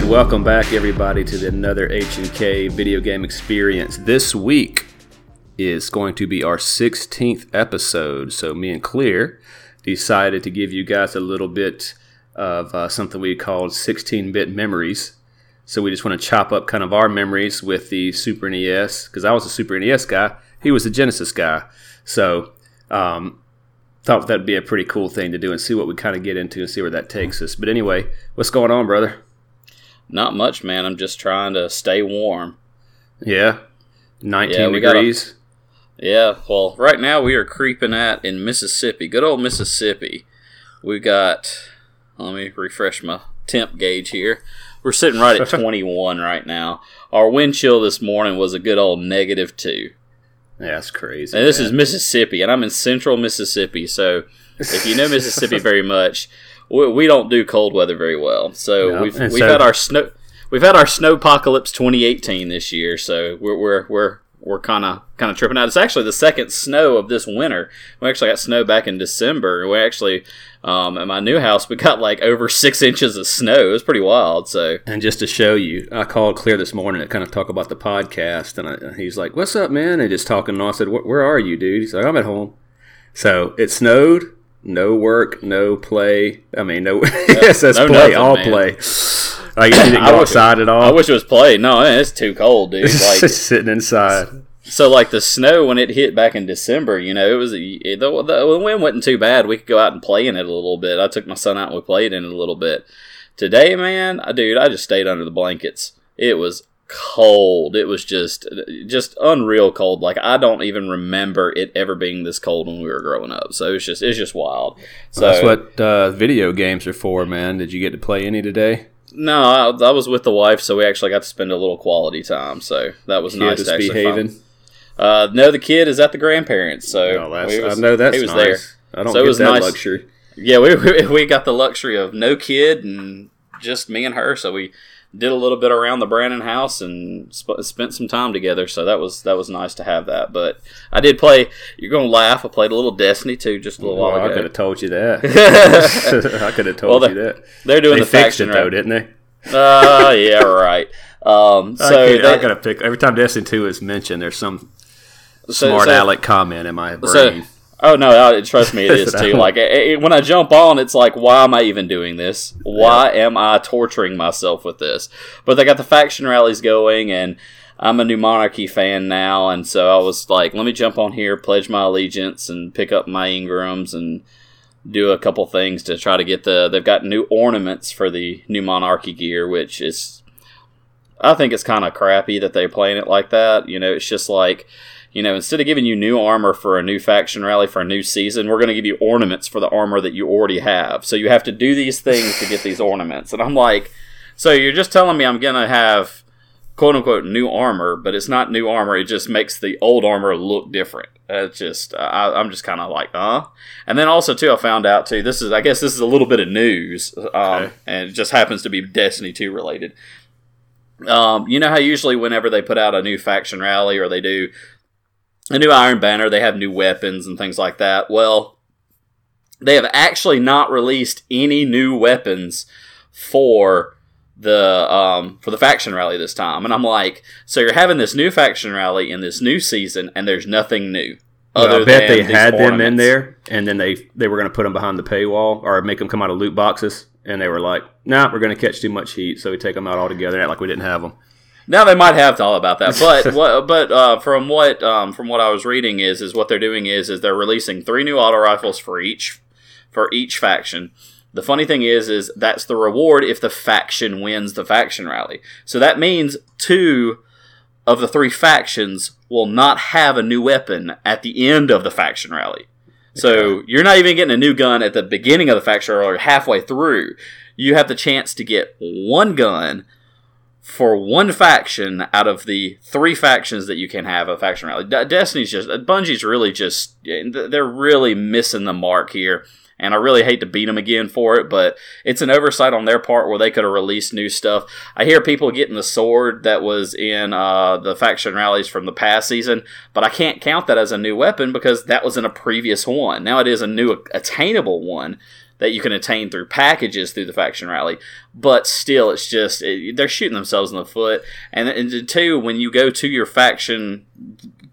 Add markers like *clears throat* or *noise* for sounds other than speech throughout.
Right, welcome back everybody to another H&K video game experience. This week is going to be our 16th episode. So me and Clear decided to give you guys a little bit of uh, something we called 16-bit memories. So we just want to chop up kind of our memories with the Super NES because I was a Super NES guy, he was a Genesis guy. So um, thought that'd be a pretty cool thing to do and see what we kind of get into and see where that takes us. But anyway, what's going on, brother? Not much, man. I'm just trying to stay warm. Yeah, 19 Yeah, got a- degrees. Yeah, well, right now we are creeping at in Mississippi, good old Mississippi. We got, let me refresh my temp gauge here. We're sitting right at *laughs* 21 right now. Our wind chill this morning was a good old negative two. yeah, that's crazy. And this man. is Mississippi, and I'm in central Mississippi. So if you know *laughs* Mississippi very much, we, we don't do cold weather very well. So No, we've and we've so- had our snow we've had our snowpocalypse 2018 this year. So we're we're we're we're kind of kind of tripping out. It's actually the second snow of this winter. We actually got snow back in December. We actually um, at my new house we got like over six inches of snow. It was pretty wild. So And just to show you, I called Clear this morning to kind of talk about the podcast, and I, he's like, "What's up, man?" And just talking. And I said, "Where where are you, dude?" He's like, "I'm at home." So it snowed. No work, no play. I mean, no. *laughs* yes, that's no play. nothing, all man. play. Like you *clears throat* didn't I go wish- outside at all. I wish it was played. No, man, it's too cold, dude. *laughs* Like just sitting inside. So like the snow when it hit back in December, you know, it was it, the, the the wind wasn't too bad. We could go out and play in it a little bit. I took my son out and we played in it a little bit. Today, man, I dude, I just stayed under the blankets. It was cold. It was just just unreal cold. Like I don't even remember it ever being this cold when we were growing up. So it's just it's just wild. So That's what uh, video games are for, man. Did you get to play any today? no, I, I was with the wife, so we actually got to spend a little quality time. So that was Kid nice. to actually behaving. Uh, no, the kid is at the grandparents. So that's, was- I know that's he was nice. there. I don't So it was that nice. luxury. Yeah, we, we *laughs* we got the luxury of no kid and just me and her. So we did a little bit around the Brandon house and sp- spent some time together. So that was that was nice to have that. But I did play. You're gonna laugh. I played a little Destiny too, just a little Well, while ago. I could have told you that. *laughs* *laughs* I could have Well, told the- you that. They're doing They the fixed faction it though, right. didn't they? Uh, yeah, right. Um, so can't- I gotta pick every time Destiny Two is mentioned. There's some so- smart so- aleck comment in my So, brain. Oh no, I- trust me, it is too. Like it, it- when I jump on, it's like, why am I even doing this? Why am I torturing myself with this? But they got the faction rallies going, and I'm a New Monarchy fan now, and so I was like, let me jump on here, pledge my allegiance, and pick up my engrams and do a couple things to try to get the. They've got new ornaments for the New Monarchy gear, which is. I think it's kind of crappy that they're playing it like that. You know, it's just like you know, instead of giving you new armor for a new faction rally for a new season, we're going to give you ornaments for the armor that you already have. So you have to do these things to get these ornaments. And I'm like, so you're just telling me I'm going to have quote unquote new armor, but it's not new armor. It just makes the old armor look different. It's just, I, I'm just kind of like, huh? And then also, too, I found out, too, this is, I guess this is a little bit of news, um, Okay. and it just happens to be Destiny 2 related. Um, you know how usually whenever they put out a new faction rally or they do a new Iron Banner, they have new weapons and things like that. Well, they have actually not released any new weapons for the um, for the faction rally this time, and I'm like, so you're having this new faction rally in this new season, and there's nothing new. Well, I bet they had them in there, and then they they were going to put them behind the paywall or make them come out of loot boxes, and they were like, "Nah, we're going to catch too much heat, so we take them out altogether." and Act like we didn't have them. Now they might have thought about that, but *laughs* what, but uh, from what um, from what I was reading is is what they're doing is is they're releasing three new auto rifles for each for each faction. The funny thing is is that's the reward if the faction wins the faction rally. So that means two of the three factions will not have a new weapon at the end of the faction rally. So you're not even getting a new gun at the beginning of the faction rally or halfway through. You have the chance to get one gun for one faction out of the three factions that you can have a faction rally. De- Destiny's just Bungie's really just they're really missing the mark here. and I really hate to beat them again for it, but it's an oversight on their part where they could have released new stuff. I hear people getting the sword that was in uh, the faction rallies from the past season, but I can't count that as a new weapon because that was in a previous one. Now it is a new attainable one that you can attain through packages through the faction rally. But still, it's just it, they're shooting themselves in the foot. And, and two, when you go to your faction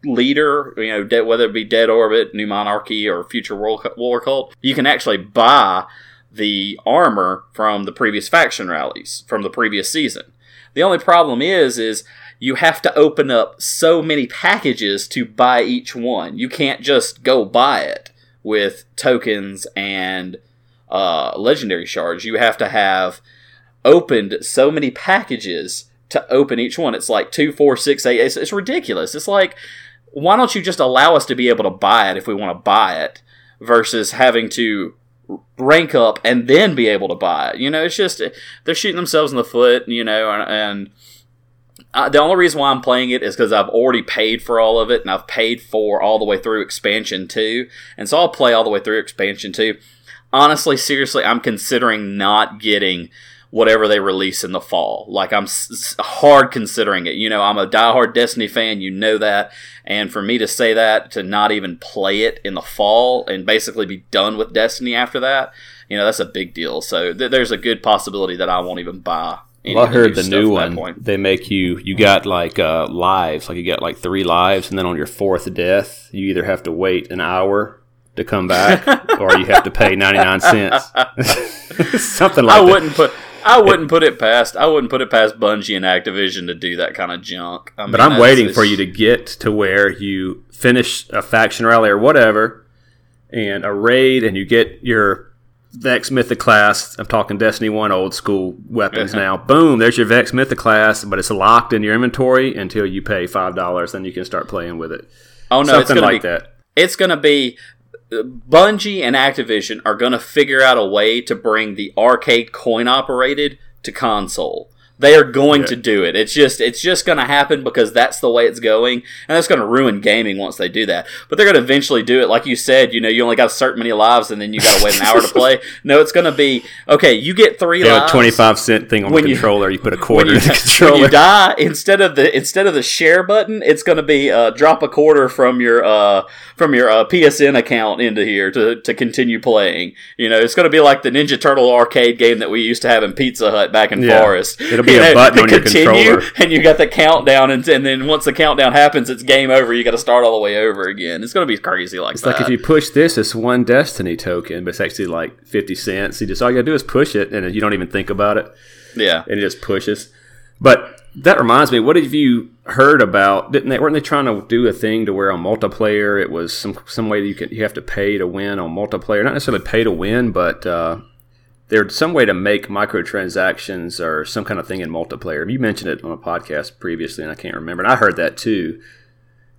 leader, you know, whether it be Dead Orbit, New Monarchy, or Future War Cult, you can actually buy the armor from the previous faction rallies from the previous season. The only problem is, is you have to open up so many packages to buy each one. You can't just go buy it with tokens and uh, legendary shards. You have to have opened so many packages to open each one. It's like two, four, six, eight. It's, it's ridiculous. It's like, why don't you just allow us to be able to buy it if we want to buy it versus having to rank up and then be able to buy it? You know, it's just, they're shooting themselves in the foot, you know, and, and uh, the only reason why I'm playing it is because I've already paid for all of it and I've paid for all the way through expansion 2. And so I'll play all the way through expansion 2 honestly, seriously, I'm considering not getting whatever they release in the fall. Like I'm s- hard considering it. You know, I'm a diehard Destiny fan. You know that, and for me to say that to not even play it in the fall and basically be done with Destiny after that, you know, that's a big deal. So th- there's a good possibility that I won't even buy. Well, I heard the new one. They make you you got like uh, lives, like you got like three lives, and then on your fourth death, you either have to wait an hour to come back, or you have to pay ninety nine cents. *laughs* Something like I that. wouldn't put. I wouldn't put it past. I wouldn't put it past Bungie and Activision to do that kind of junk. I but I'm waiting for you to get to where you finish a faction rally or whatever, and a raid, and you get your Vex Mythoclast. I'm talking Destiny One old school weapons now. Boom, there's your Vex Mythoclast, but it's locked in your inventory until you pay five dollars. Then you can start playing with it. Oh no, Something it's like be, that. It's gonna be Bungie and Activision are going to figure out a way to bring the arcade coin operated to console. They are going yeah. to do it. It's just it's just going to happen because that's the way it's going, and that's going to ruin gaming once they do that. But they're going to eventually do it, like you said. You know, you only got a certain many lives, and then you got to wait an hour to play. *laughs* No, it's going to be okay. You get three yeah, lives. Twenty five cent thing on the controller. You, you, put a *laughs* quarter you, in the controller. *laughs* When you die, instead of the instead of the share button, it's going to be uh, drop a quarter from your uh, from your uh, PSN account into here to to continue playing. You know, it's going to be like the Ninja Turtle arcade game that we used to have in Pizza Hut back in yeah. Forest. It'll be a *laughs* button on your controller. *laughs* And you got the countdown, and, and then once the countdown happens, it's game over. You got to start all the way over again. It's going to be crazy like it's that. like if you push this, it's one Destiny token, but it's actually like fifty cents. You just all you got to do is push it, and you don't even think about it. Yeah, and it just pushes. But that reminds me, what have you heard about? Didn't they weren't they trying to do a thing to where on multiplayer it was some some way that you could you have to pay to win on multiplayer, not necessarily pay to win, but uh, there's some way to make microtransactions or some kind of thing in multiplayer. You mentioned it on a podcast previously, and I can't remember. And I heard that too.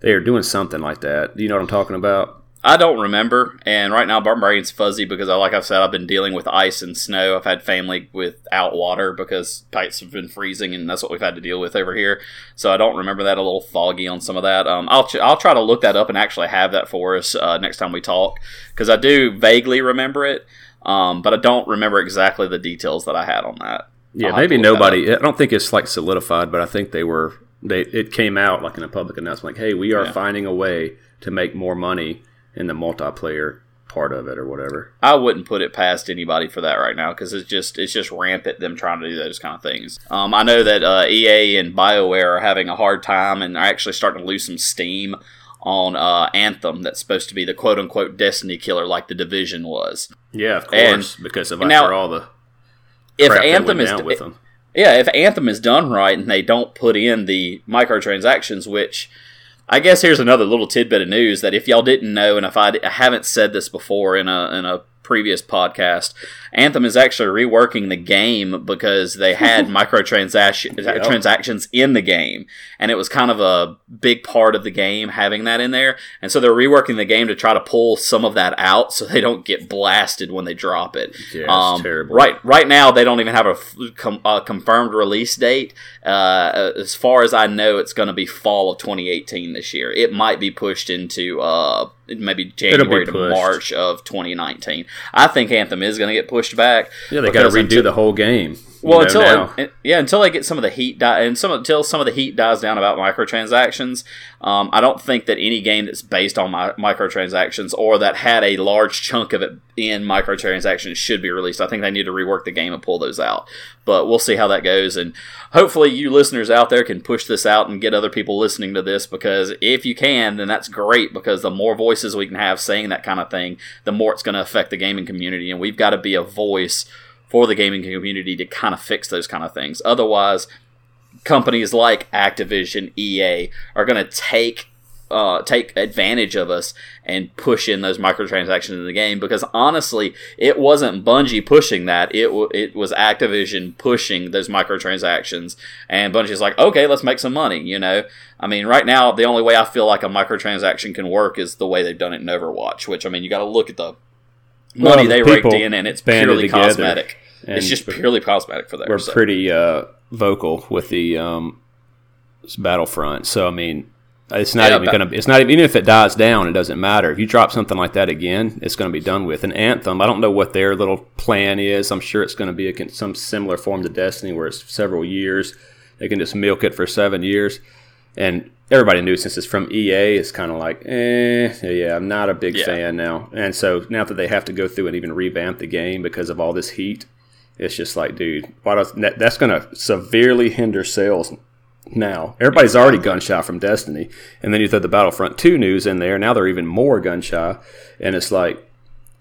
They are doing something like that. Do you know what I'm talking about? I don't remember, and right now my brain's fuzzy because, I, like I said, I've been dealing with ice and snow. I've had family without water because pipes have been freezing, and that's what we've had to deal with over here. So I don't remember that. A little foggy on some of that. Um, I'll ch- I'll try to look that up and actually have that for us uh, next time we talk because I do vaguely remember it, um, but I don't remember exactly the details that I had on that. Yeah, maybe nobody. I don't think it's like solidified, but I think they were. They it came out like in a public announcement, like, "Hey, we are yeah. finding a way to make more money." in the multiplayer part of it or whatever. I wouldn't put it past anybody for that right now because it's just it's just rampant them trying to do those kind of things. Um, I know that uh, EA and Bioware are having a hard time and are actually starting to lose some steam on uh, Anthem. That's supposed to be the quote unquote Destiny killer, like the Division was. Yeah, of course, and, because of now, after all the if Anthem is with them. Yeah, if Anthem is done right and they don't put in the microtransactions, which I guess here's another little tidbit of news that if y'all didn't know, and if I, I haven't said this before in a in a previous podcast, Anthem is actually reworking the game because they had *laughs* microtransactions yep. transactions in the game, and it was kind of a big part of the game having that in there. And so they're reworking the game to try to pull some of that out so they don't get blasted when they drop it. Yeah, um, terrible. Right, right now they don't even have a, com- a confirmed release date. Uh, as far as I know, it's going to be fall of 2018 this year. It might be pushed into uh, maybe January to March of 2019. I think Anthem is going to get pushed back. Yeah, they got to redo the whole game. Well, until it, yeah, until they get some of the heat die, and some until some of the heat dies down about microtransactions. Um, I don't think that any game that's based on mi- microtransactions or that had a large chunk of it in microtransactions should be released. I think they need to rework the game and pull those out. But we'll see how that goes, and hopefully, you listeners out there can push this out and get other people listening to this. Because if you can, then that's great. Because the more voices we can have saying that kind of thing, the more it's going to affect the gaming community, and we've got to be a voice for the gaming community to kind of fix those kind of things. Otherwise, companies like Activision, EA are going to take uh, take advantage of us and push in those microtransactions in the game because honestly, it wasn't Bungie pushing that. It w- it was Activision pushing those microtransactions, and Bungie's like, okay, let's make some money. You know, I mean, right now the only way I feel like a microtransaction can work is the way they've done it in Overwatch. Which I mean, you got to look at the money the they raked in, and it's purely together, cosmetic. and It's just purely cosmetic for them. we're so. pretty uh, vocal with the um, Battlefront. So I mean, it's not Yeah, even going to. It's not even if it dies down, it doesn't matter. If you drop something like that again, it's going to be done with. And Anthem, I don't know what their little plan is. I'm sure it's going to be a, some similar form to Destiny, where it's several years. They can just milk it for seven years, and everybody knew since it's from EA, it's kind of like, eh, yeah, I'm not a big Yeah. fan now. And so now that they have to go through and even revamp the game because of all this heat, it's just like, dude, why does that, that's going to severely hinder sales now. Everybody's already gun shy from Destiny, and then you throw the Battlefront Two news in there. Now they're even more gun shy, and it's like,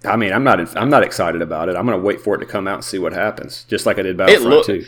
I mean, I'm not, I'm not excited about it. I'm going to wait for it to come out and see what happens, just like I did Battlefront look- Two.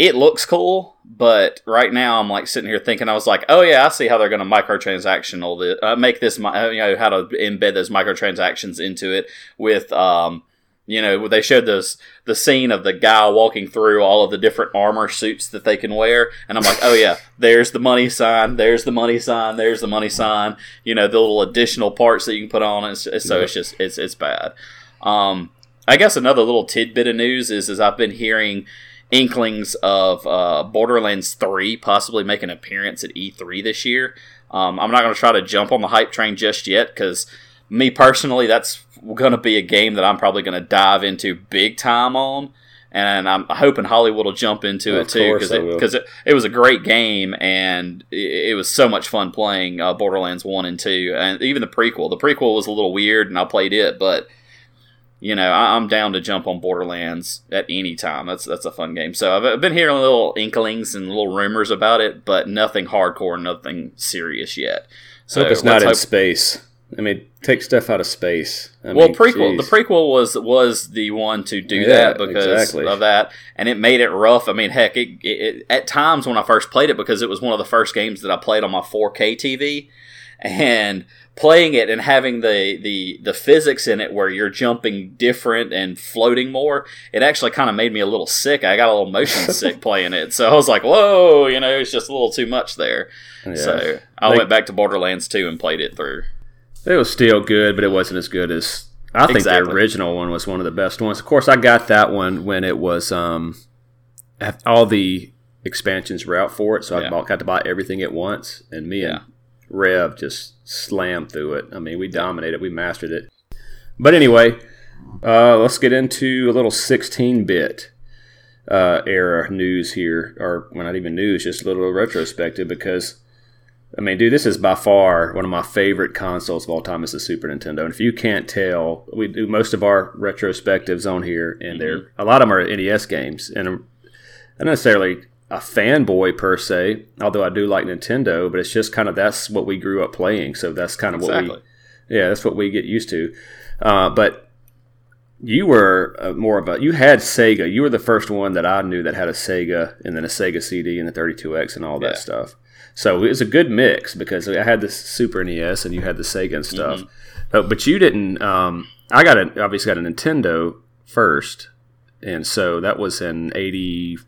It looks cool, but right now I'm like sitting here thinking I was like, oh yeah, I see how they're going to microtransactional this, uh, make this, uh, you know, how to embed those microtransactions into it with, um, you know, they showed this the scene of the guy walking through all of the different armor suits that they can wear, and I'm like, oh yeah, there's the money sign, there's the money sign, there's the money sign, you know, the little additional parts that you can put on. It's, it's, so Yeah. it's just it's it's bad. Um, I guess another little tidbit of news is is I've been hearing inklings of uh, Borderlands 3 possibly make an appearance at E3 this year. Um, I'm not going to try to jump on the hype train just yet because me personally, that's going to be a game that I'm probably going to dive into big time on. And I'm hoping Hollywood will jump into it too because it. 'cause it, it was a great game and it, it was so much fun playing uh, Borderlands 1 and 2. And even the prequel. The prequel was a little weird and I played it, but you know, I, I'm down to jump on Borderlands at any time. That's that's a fun game. So I've, I've been hearing little inklings and little rumors about it, but nothing hardcore, nothing serious yet. So hope it's not in hope- space. I mean, take stuff out of space. I well, mean, prequel. The prequel was was the one to do Yeah, that because exactly. of that, and it made it rough. I mean, heck, it, it, it, at times when I first played it, because it was one of the first games that I played on my 4K TV, and playing it and having the the the physics in it where you're jumping different and floating more, it actually kind of made me a little sick. I got a little motion *laughs* sick playing it, so I was like, whoa, you know, it's just a little too much there. Yeah. So I Like- went back to Borderlands 2 and played it through. It was still good, but it wasn't as good as I think Exactly. the original one was one of the best ones. Of course, I got that one when it was um, all the expansions were out for it, so I bought, got to buy everything at once. And me Yeah. and Rev just slammed through it. I mean, we dominated, we mastered it. But anyway, uh, let's get into a little 16-bit uh, era news here, or well, not even news, just a little retrospective because. I mean, dude, this is by far one of my favorite consoles of all time. Is the Super Nintendo, and if you can't tell, we do most of our retrospectives on here, and they're a lot of them are NES games, and I'm not necessarily a fanboy per se, although I do like Nintendo, but it's just kind of that's what we grew up playing, so that's kind of what we, yeah, that's what we get used to. Uh, but you were uh, more of a you had Sega. You were the first one that I knew that had a Sega, and then a Sega CD and the 32X and all that Yeah. stuff. So it was a good mix because I had the Super NES and you had the Sega and stuff. Mm-hmm. But, but you didn't. Um, I got a, obviously got a Nintendo first, and so that was in You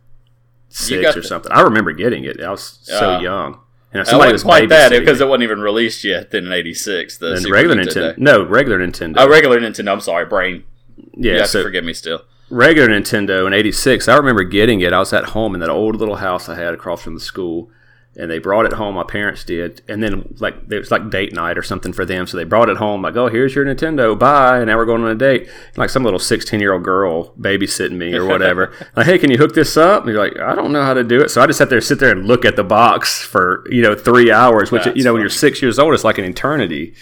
'86 got or the- something. I remember getting it. I was so Uh, young. And It somebody wasn't quite that because it wasn't even released yet. Then in '86, the Super regular Nintendo. Nintendo. No, regular Nintendo. Oh, regular Nintendo. I'm sorry, brain. Yeah, so forgive me still. regular Nintendo in '86. I remember getting it. I was at home in that old little house I had across from the school, and they brought it home. My parents did, and then like it was like date night or something for them, so they brought it home. Like, oh, here's your Nintendo, bye. And now we're going on a date. Like some little sixteen year old girl babysitting me or whatever. *laughs* like, hey, can you hook this up? And you're like, I don't know how to do it. So I just sat there, sit there, and look at the box for you know three hours, which That's you know when you're six years old, it's like an eternity.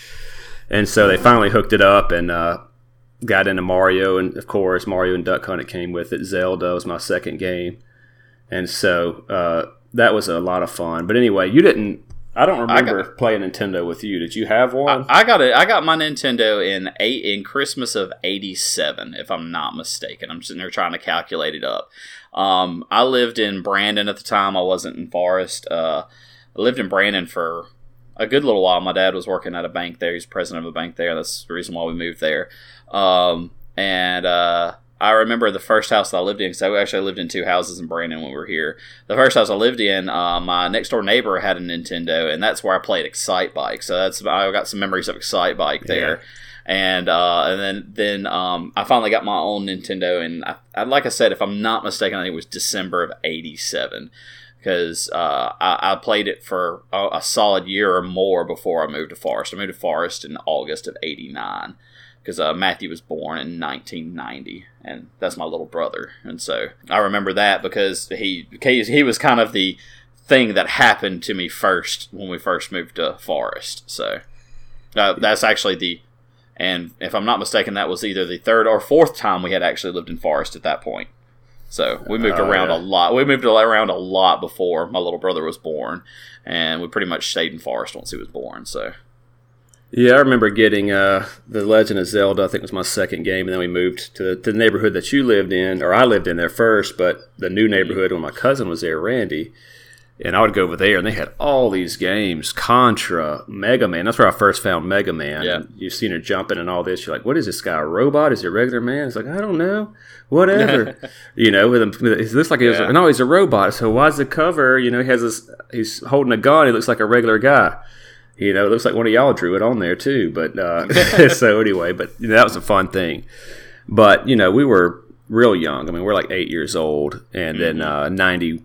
And so they finally hooked it up and uh, got into Mario, and of course Mario and Duck Hunt it came with it. Zelda was my second game, and so uh, that was a lot of fun. But anyway, you didn't. I don't remember playing Nintendo with you. Did you have one? I got it. I got my Nintendo in eight in Christmas of '87, if I'm not mistaken. I'm sitting there trying to calculate it up. Um, I lived in Brandon at the time. I wasn't in Forest. Uh, I lived in Brandon for a good little while. My dad was working at a bank there. He's president of a bank there. That's the reason why we moved there. Um, and uh, I remember the first house that I lived in because I actually lived in two houses in Brandon when we were here. The first house I lived in, uh, my next door neighbor had a Nintendo, and that's where I played Excitebike. So that's I got some memories of Excitebike there. And uh, and then then um, I finally got my own Nintendo, and I, I, like I said, if I'm not mistaken, I think it was December of '87 because uh, I, I played it for a, a solid year or more before I moved to Forest. I moved to Forest in August of '89 because uh, Matthew was born in 1990, and that's my little brother, and so I remember that because he he was kind of the thing that happened to me first when we first moved to Forest. So uh, that's actually the, and if I'm not mistaken, that was either the third or fourth time we had actually lived in Forest at that point. So we moved Oh, around yeah. a lot. We moved around a lot before my little brother was born, and we pretty much stayed in Forest once he was born. So Yeah, I remember getting uh, the Legend of Zelda. I think it was my second game, and then we moved to the, to the neighborhood that you lived in, or I lived in there first. But the new neighborhood when my cousin was there, Randy, and I would go over there, and they had all these games: Contra, Mega Man. That's where I first found Mega Man. Yeah. You've seen her jumping and all this. You're like, "What is this guy? A robot? Is he a regular man?" It's like, I don't know. Whatever. *laughs* you know, with him, it looks like he was. Yeah. No, he's a robot. So why's the cover? You know, he has this. He's holding a gun. He looks like a regular guy. You know, it looks like one of y'all drew it on there too. But uh, *laughs* *laughs* so anyway, but you know, that was a fun thing. But you know, we were real young. I mean, we're like eight years old, and then uh, ninety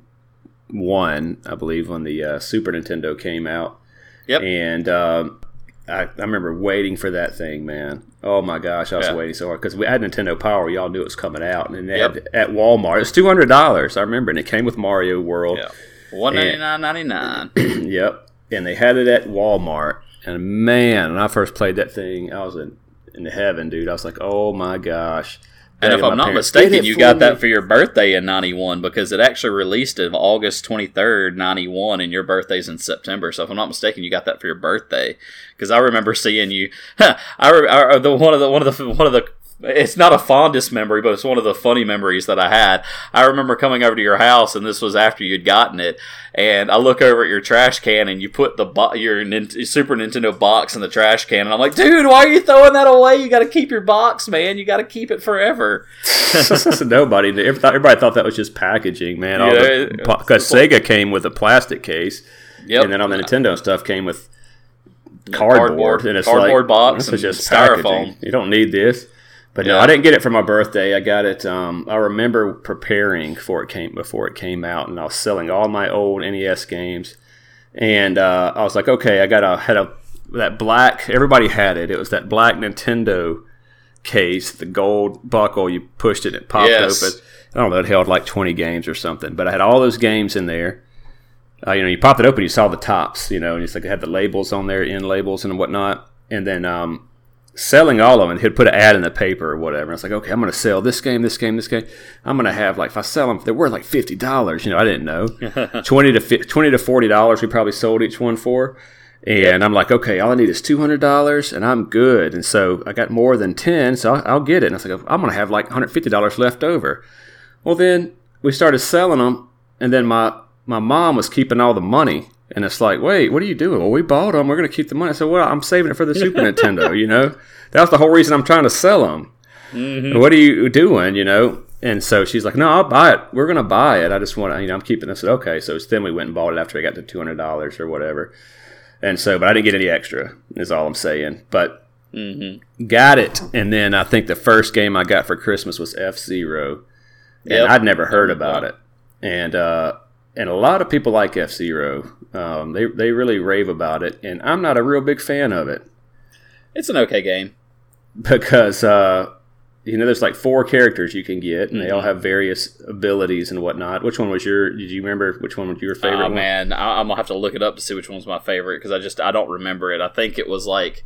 one, I believe, when the uh, Super Nintendo came out. Yep. And um, I, I remember waiting for that thing, man. Oh my gosh, I was Yeah. waiting so hard because we had Nintendo Power. Y'all knew it was coming out, and Yep. at Walmart. It was two hundred dollars. I remember, and it came with Mario World. yeah, one ninety nine ninety nine. *clears throat* Yep. And they had it at Walmart. And man, when I first played that thing, I was in, in heaven, dude. I was like, oh my gosh. And if I'm not parents, mistaken, you got me." that for your birthday in '91 because it actually released in August 23rd, '91, and your birthday's in September. So if I'm not mistaken, you got that for your birthday because I remember seeing you. *laughs* I, I the one of the one of the one of the. It's not a fondest memory, but it's one of the funny memories that I had. I remember coming over to your house, and this was after you'd gotten it. And I look over at your trash can, and you put the bo- your Nin- Super Nintendo box in the trash can, and I'm like, dude, why are you throwing that away? You got to keep your box, man. You got to keep it forever. *laughs* Nobody, everybody thought that was just packaging, man. Yeah, Because Sega came with a plastic case, Yep. and then on the Nintendo stuff came with Cardboard. cardboard, and it's Cardboard like box this is and just styrofoam. packaging. You don't need this. But no, I didn't get it for my birthday. I got it. Um, I remember preparing for it came before it came out, and I was selling all my old NES games. And uh, I was like, okay, I got a had a that black. Everybody had it. It was that black Nintendo case, the gold buckle. You pushed it, and it popped Yes. open. I don't know. It held like twenty games or something. But I had all those games in there. Uh, you know, you popped it open, you saw the tops. You know, and it's like it had the labels on there, end labels and whatnot. And then um, selling all of them, he'd put an ad in the paper or whatever. And it's like, okay, I'm going to sell this game, this game, this game. I'm going to have like if I sell them, they're worth like fifty dollars. You know, I didn't know *laughs* twenty to twenty to forty dollars. We probably sold each one for. And I'm like, okay, all I need is two hundred dollars, and I'm good. And so I got more than ten, so I'll, I'll get it. And I was like, I'm gonna have like 150 dollars left over. Well, then we started selling them, and then my my mom was keeping all the money. And it's like, wait, what are you doing? Well, we bought them. We're going to keep the money. I said, well, I'm saving it for the Super *laughs* Nintendo. You know, that was the whole reason I'm trying to sell them. What are you doing? You know. And so she's like, no, I'll buy it. We're going to buy it. I just want to, you know, I'm keeping this. Okay. So then we went and bought it after I got to $200 or whatever. And so, but I didn't get any extra, is all I'm saying. But Mm-hmm. got it. And then I think the first game I got for Christmas was F Zero. And Yep. I'd never heard about it. And uh, and a lot of people like F Zero. Um, they they really rave about it, and I'm not a real big fan of it It's an okay game. because uh, you know there's like four characters you can get, and they all Mhm. have various abilities and whatnot. Which one was your? Did you remember which one was your favorite? Oh man, I, I'm gonna have to look it up to see which one's my favorite because I just I don't remember it. I think it was like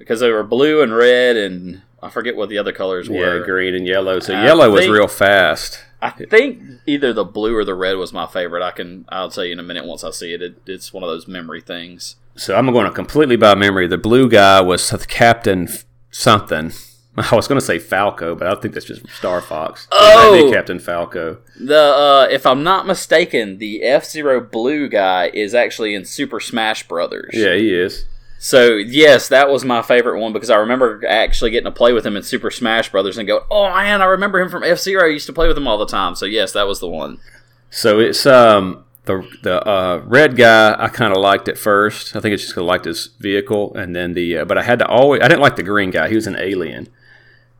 because they were blue and red, and I forget what the other colors Yeah, were. green and yellow. So I yellow was real fast. I think either the blue or the red was my favorite. I can I'll tell you in a minute once I see it. it it's one of those memory things. So I'm going to completely by memory. The blue guy was Captain something. *laughs* I was going to say Falco, but I think that's just Star Fox. It might be Oh! Captain Falco. The uh, if I'm not mistaken, the F Zero blue guy is actually in Super Smash Brothers. Yeah, he is. So yes, that was my favorite one because I remember actually getting to play with him in Super Smash Brothers and go, "Oh man, I remember him from F Zero. I used to play with him all the time." So yes, that was the one. So it's um the the uh, red guy I kind of liked at first. I think it's just 'cause I liked his vehicle, and then the uh, but I had to always I didn't like the green guy. He was an alien,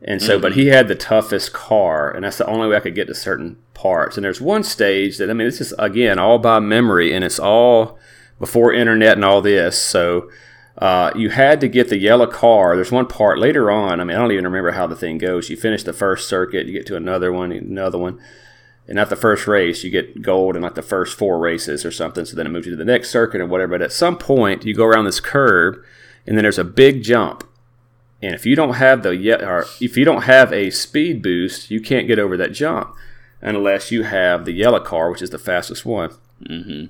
and so but he had the toughest car, and that's the only way I could get to certain parts. And there's one stage that I mean this is again all by memory, and it's all before internet and all this. So uh, you had to get the yellow car. There's one part later on. I mean I don't even remember how the thing goes. You finish the first circuit, you get to another one, another one and at the first race you get gold in like the first four races or something so then it moves you to the next circuit or whatever but at some point you go around this curve and then there's a big jump and if you don't have the yet or if you don't have a speed boost you can't get over that jump unless you have the yellow car which is the fastest one hmm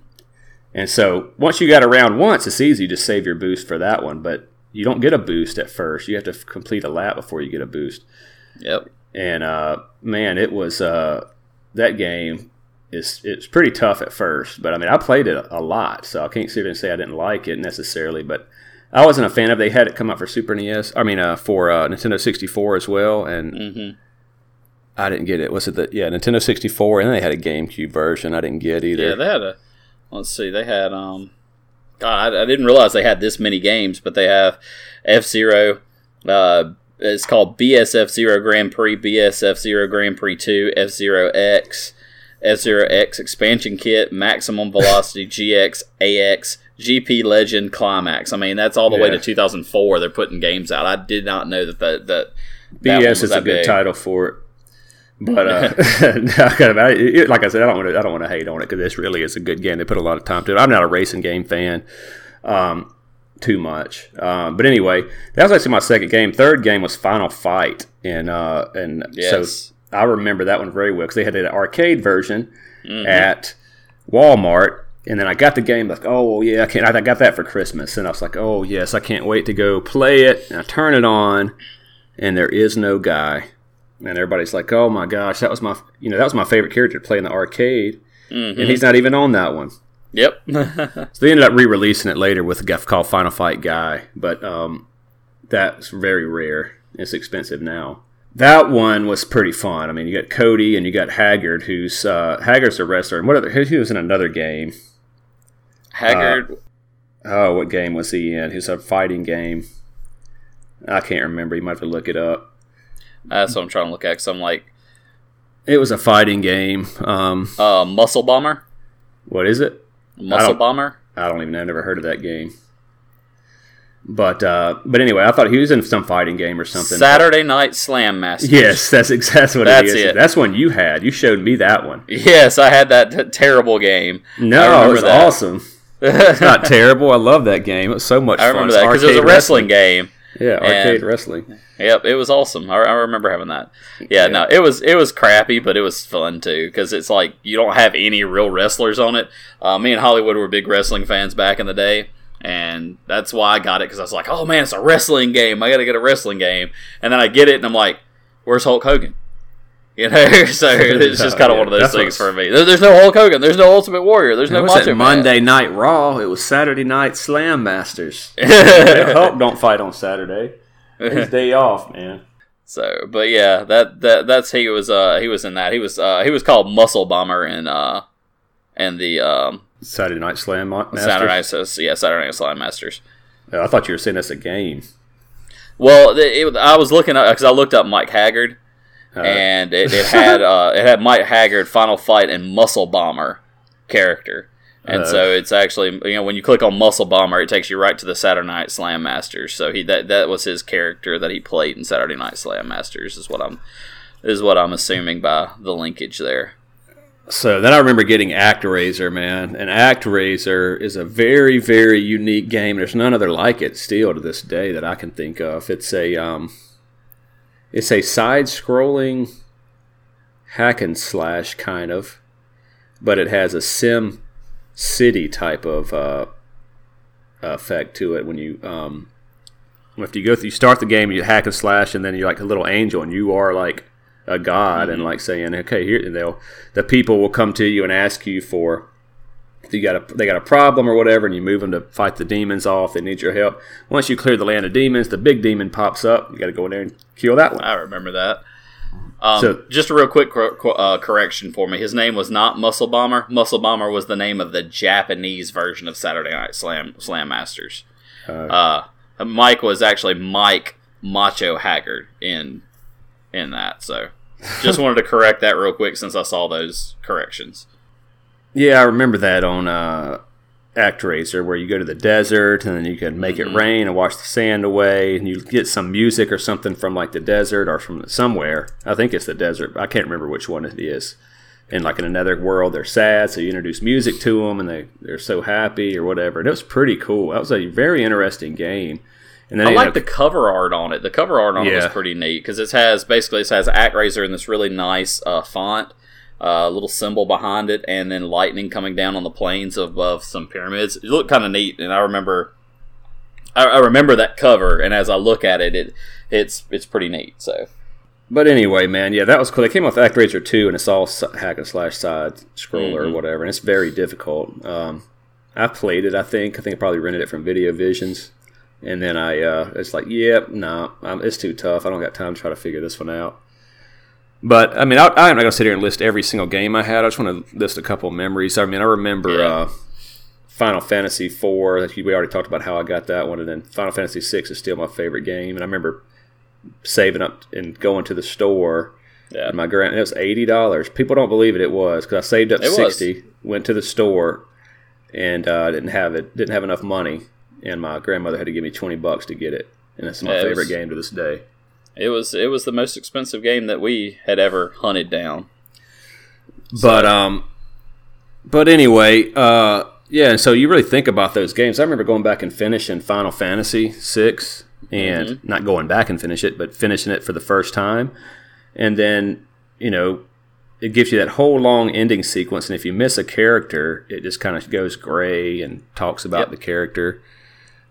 and so once you got around once it's easy to save your boost for that one but you don't get a boost at first you have to complete a lap before you get a boost Yep. and uh, man, it was uh, that game is it's pretty tough at first, but I mean I played it a lot, so I can't sit here and say I didn't like it necessarily, but I wasn't a fan of. They had it come out for Super NES, I mean uh, for uh, Nintendo 64 as well, and hmm I didn't get it. Was it the yeah Nintendo 64, and then they had a GameCube version I didn't get either. Yeah, they had a. Let's see, they had um. God, I, I didn't realize they had this many games, but they have F Zero. Uh, it's called BS F Zero Grand Prix, BS F Zero Grand Prix Two, F Zero X, F Zero X Expansion Kit, Maximum Velocity *laughs* GX, AX, GP Legend, Climax. I mean, that's all the way to 2004. They're putting games out. I did not know that that that. that BS was is a that good big. title for it. But uh, *laughs* I kind of, I, it, like I said, I don't want to. I don't want to hate on it because this really is a good game. They put a lot of time to it. I'm not a racing game fan, um, too much. Um, but anyway, that was actually my second game. Third game was Final Fight, and uh, and Yes. so I remember that one very well because they had an arcade version Mhm. at Walmart. And then I got the game like, oh yeah, I can't. I got that for Christmas, and I was like, oh yes, I can't wait to go play it. And I turn it on, and there is no guy, and everybody's like, oh my gosh, that was my, you know, that was my favorite character to play in the arcade, Mhm. and he's not even on that one. Yep. *laughs* *laughs* So they ended up re-releasing it later with a guy called Final Fight Guy, but um, that's very rare. It's expensive now. That one was pretty fun. I mean, you got Cody and you got Haggard, who's uh, Haggard's a wrestler, and what other? He was in another game. Haggard. Oh, what game was he in? He's a fighting game. I can't remember. You might have to look it up. That's what I'm trying to look at. Cause I'm like, It was a fighting game. Um, uh, Muscle Bomber. what is it? Muscle don't- Bomber. I don't even know. I've never heard of that game. But uh, but anyway, I thought he was in some fighting game or something. Saturday Night Slam Master. Yes, that's exactly *laughs* what That's it is. it. That's one you had. You showed me that one. Yes, I had that t- terrible game. No, it was that. awesome. It's *laughs* not terrible. I love that game. It was so much I fun. remember It's that because it was a arcade wrestling game. Yeah, arcade And- wrestling. Yep, it was awesome. I, I remember having that. Yeah, no, it was it was crappy, but it was fun too because it's like you don't have any real wrestlers on it. Uh, me and Hollywood were big wrestling fans back in the day, and that's why I got it because I was like, oh man, it's a wrestling game. I got to get a wrestling game, and then I get it, and I'm like, where's Hulk Hogan? You know, *laughs* so *laughs* it's just kind of Yeah, one of those things for me. There, there's no Hulk Hogan. There's no Ultimate Warrior. There's no Macho. Monday Night Raw. It was Saturday Night Slam Masters. *laughs* Hulk don't fight on Saturday. His day off, man. So, but yeah, that that that's he was uh he was in that. He was uh he was called Muscle Bomber in uh and the um Saturday Night Slam Ma- Masters. Saturday Night so, yeah Saturday Night Slam Masters. Oh, I thought you were saying that's a game. Well, it, it- I was looking up because I looked up Mike Haggard And it, it *laughs* had uh it had Mike Haggard Final Fight and Muscle Bomber, character. And Uh. so it's actually you know when you click on Muscle Bomber, it takes you right to the Saturday Night Slam Masters. So he that that was his character that he played in Saturday Night Slam Masters is what I'm is what I'm assuming by the linkage there. So then I remember getting ActRaiser, man. And ActRaiser is a very, very unique game. There's none other like it still to this day that I can think of. It's a um, it's a side-scrolling hack and slash kind of, but it has a sim city type of uh, effect to it when you um, if you go through, you start the game, you hack and slash, and then you're like a little angel, and you are like a god, and like saying, okay, here, they'll the people will come to you and ask you for you got a they got a problem or whatever, and you move them to fight the demons off. They need your help. Once you clear the land of demons, the big demon pops up. You got to go in there and kill that one. I remember that. Um, So- just a real quick cor- cor- uh, correction for me. His name was not Muscle Bomber. Muscle Bomber was the name of the Japanese version of Saturday Night Slam Slam Masters. Uh, Mike was actually Mike Macho Haggard in in that. So just wanted to correct that real quick since I saw those corrections. Yeah, I remember that on uh, ActRaiser, where you go to the desert and then you can make it rain and wash the sand away, and you get some music or something from like the desert or from somewhere. I think it's the desert. I can't remember which one it is. And like in another world, they're sad, so you introduce music to them, and they they're so happy or whatever. And it was pretty cool. That was a very interesting game. And then I like the cover art on it. The cover art on it was pretty neat because it has basically it has ActRaiser in this really nice uh, font, a little symbol behind it, and then lightning coming down on the plains above some pyramids. It looked kind of neat, and I remember, I, I remember that cover, and as I look at it, it it's it's pretty neat. So But anyway, man, yeah, that was cool. They came off ActRaiser 2, and it's all hack and slash side scroller or whatever, and it's very difficult. Um, I played it, I think. I think I probably rented it from Video Visions. And then I, uh, it's like, yep, no, nah, it's too tough. I don't got time to try to figure this one out. But, I mean, I, I'm not going to sit here and list every single game I had. I just want to list a couple of memories. I mean, I remember Yeah. uh, Final Fantasy IV. That we already talked about how I got that one. And then Final Fantasy VI is still my favorite game. And I remember saving up and going to the store yeah, and my grand it was eighty dollars. People don't believe it. It was because I saved up It was. sixty, went to the store, and uh, didn't have it. Didn't have enough money, and my grandmother had to give me twenty bucks to get it. And it's my Yeah, it favorite was- game to this day. It was it was the most expensive game that we had ever hunted down. But um, but anyway, uh, yeah. And so you really think about those games. I remember going back and finishing Final Fantasy six, and Mm-hmm. not going back and finish it, but finishing it for the first time, and then you know. It gives you that whole long ending sequence, and if you miss a character, it just kind of goes gray and talks about Yep. the character,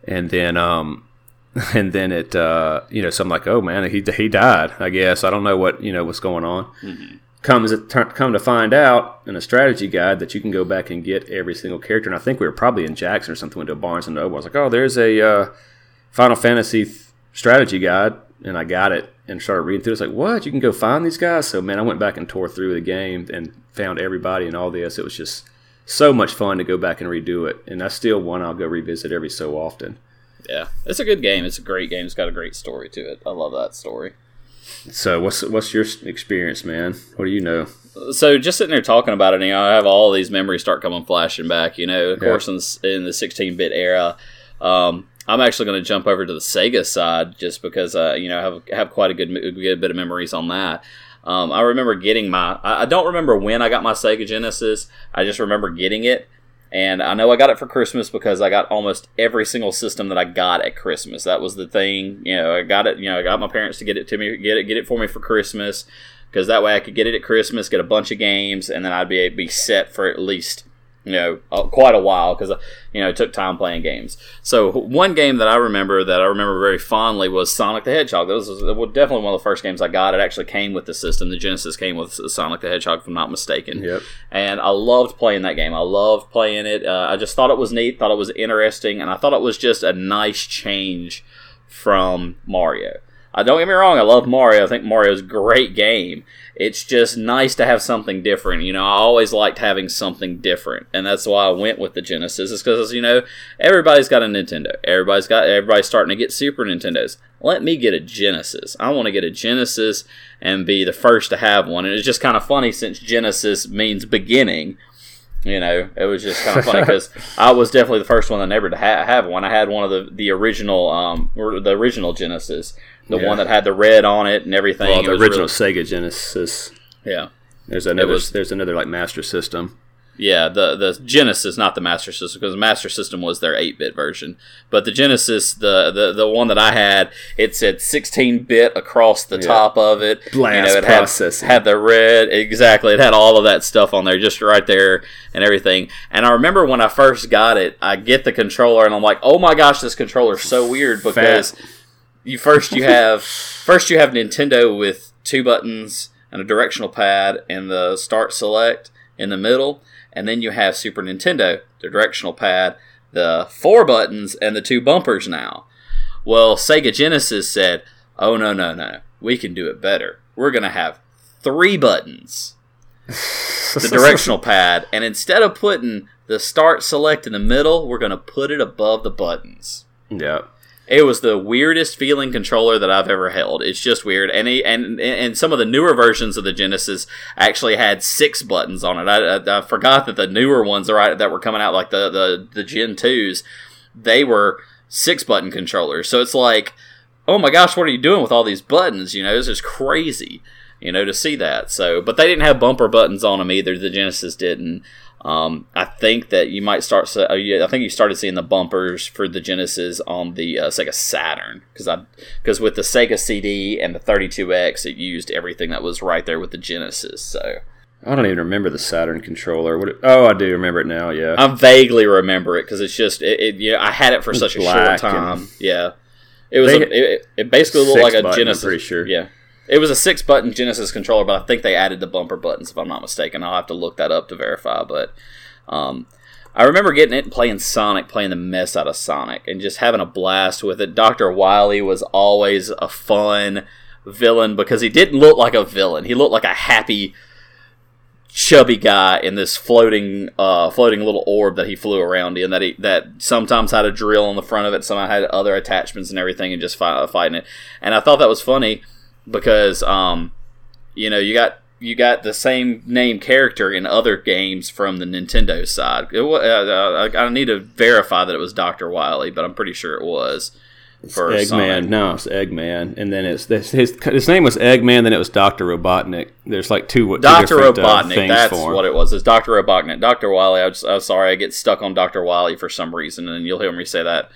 and then um, *laughs* and then it uh, you know, so I'm like, oh man, he he died. I guess I don't know what you know what's going on comes come to find out in a strategy guide that you can go back and get every single character. And I think we were probably in Jackson or something. Went to Barnes and Noble. I was like, oh, there's a uh, Final Fantasy th- strategy guide, and I got it and started reading through. it. It's like, what? You can go find these guys? So man, I went back and tore through the game and found everybody and all this. It was just so much fun to go back and redo it, and that's still one I'll go revisit every so often. Yeah, it's a good game. It's a great game. It's got a great story to it. I love that story. So what's what's your experience, man? What do you know? so just sitting there talking about it, you know, I have all these memories start coming flashing back. You know, of Yeah. course, in, in the 16-bit era, um, I'm actually going to jump over to the Sega side just because, uh, you know, I have have quite a good, good bit of memories on that. Um, I remember getting my. I I don't remember when I got my Sega Genesis. I just remember getting it, and I know I got it for Christmas because I got almost every single system that I got at Christmas. That was the thing. You know, I got it. You know, I got my parents to get it to me, get it, get it for me for Christmas because that way I could get it at Christmas, get a bunch of games, and then I'd be be set for at least you know uh, quite a while because you know it took time playing games. So one game that I remember that I remember very fondly was Sonic the Hedgehog. That was, was definitely one of the first games I got. It actually came with the system. The Genesis came with Sonic the Hedgehog, if I'm not mistaken Yep. and I loved playing that game. I loved playing it. Uh, I just thought it was neat, thought it was interesting, and I thought it was just a nice change from Mario. Uh, don't get me wrong, I love Mario. I think Mario's a great game. It's just nice to have something different. You know, I always liked having something different, and that's why I went with the Genesis. Is because you know everybody's got a Nintendo. Everybody's got everybody's starting to get Super Nintendos. Let me get a Genesis. I want to get a Genesis and be the first to have one. And it's just kind of funny since Genesis means beginning You know, it was just kind of funny because *laughs* I was definitely the first one that never to ha- have one. I had one of the the original, um, the original Genesis, the Yeah. one that had the red on it and everything. Well, the original really- Sega Genesis. yeah. There's another. was- there's another like Master System. Yeah, the the Genesis, not the Master System, because the Master System was their eight bit version. But the Genesis, the, the the one that I had, it said sixteen bit across the Yeah. top of it. Blast it processing. Had, had the red exactly. It had all of that stuff on there, just right there and everything. And I remember when I first got it, I get the controller and I'm like, oh my gosh, this controller's so weird because you first you have *laughs* first you have Nintendo with two buttons and a directional pad and the start select in the middle, and then you have Super Nintendo, the directional pad, the four buttons and the two bumpers now. Well, Sega Genesis said, "Oh no, no, no. We can do it better. We're going to have three buttons." the *laughs* directional pad, and instead of putting the start select in the middle, we're going to put it above the buttons. Yeah. It was the weirdest feeling controller that I've ever held. It's just weird, and he, and and some of the newer versions of the Genesis actually had six buttons on it. I, I, I forgot that the newer ones are that were coming out, like the the the Gen twos, they were six button controllers. So it's like, oh my gosh, what are you doing with all these buttons? You know, it's just crazy. You know, to see that. So, but they didn't have bumper buttons on them either. The Genesis didn't. Um, I think that you might start. uh, I think you started seeing the bumpers for the Genesis on the uh, Sega Saturn because I because with the Sega CD and the 32X, it used everything that was right there with the Genesis. So I don't even remember the Saturn controller. What? It, oh, I do remember it now. Yeah. I vaguely remember it because it's just it, it. I had it for such a short time. Yeah, it was. A, it, it basically looked like a button, I'm Genesis. pretty sure. Yeah, it was a six button Genesis controller, but I think they added the bumper buttons if I'm not mistaken. I'll have to look that up to verify. But um, I remember getting it and playing Sonic, playing the mess out of Sonic, and just having a blast with it. Doctor Wily was always a fun villain because he didn't look like a villain. He looked like a happy chubby guy in this floating uh, floating little orb that he flew around in that he that sometimes had a drill on the front of it sometimes had other attachments and everything and just fight, fighting it and i thought that was funny because um you know you got you got the same name character in other games from the nintendo side it, uh, uh, I, I need to verify that it was dr wily but i'm pretty sure it was for Eggman. Sonic. No, it's Eggman. And then it's his, his his name was Eggman. Then it was Doctor Robotnik. There's like two. two Doctor uh, Robotnik. that's for him. what it was. It's Doctor Robotnik. Doctor Wily. I'm, I'm sorry, I get stuck on Doctor Wily for some reason, and you'll hear me say that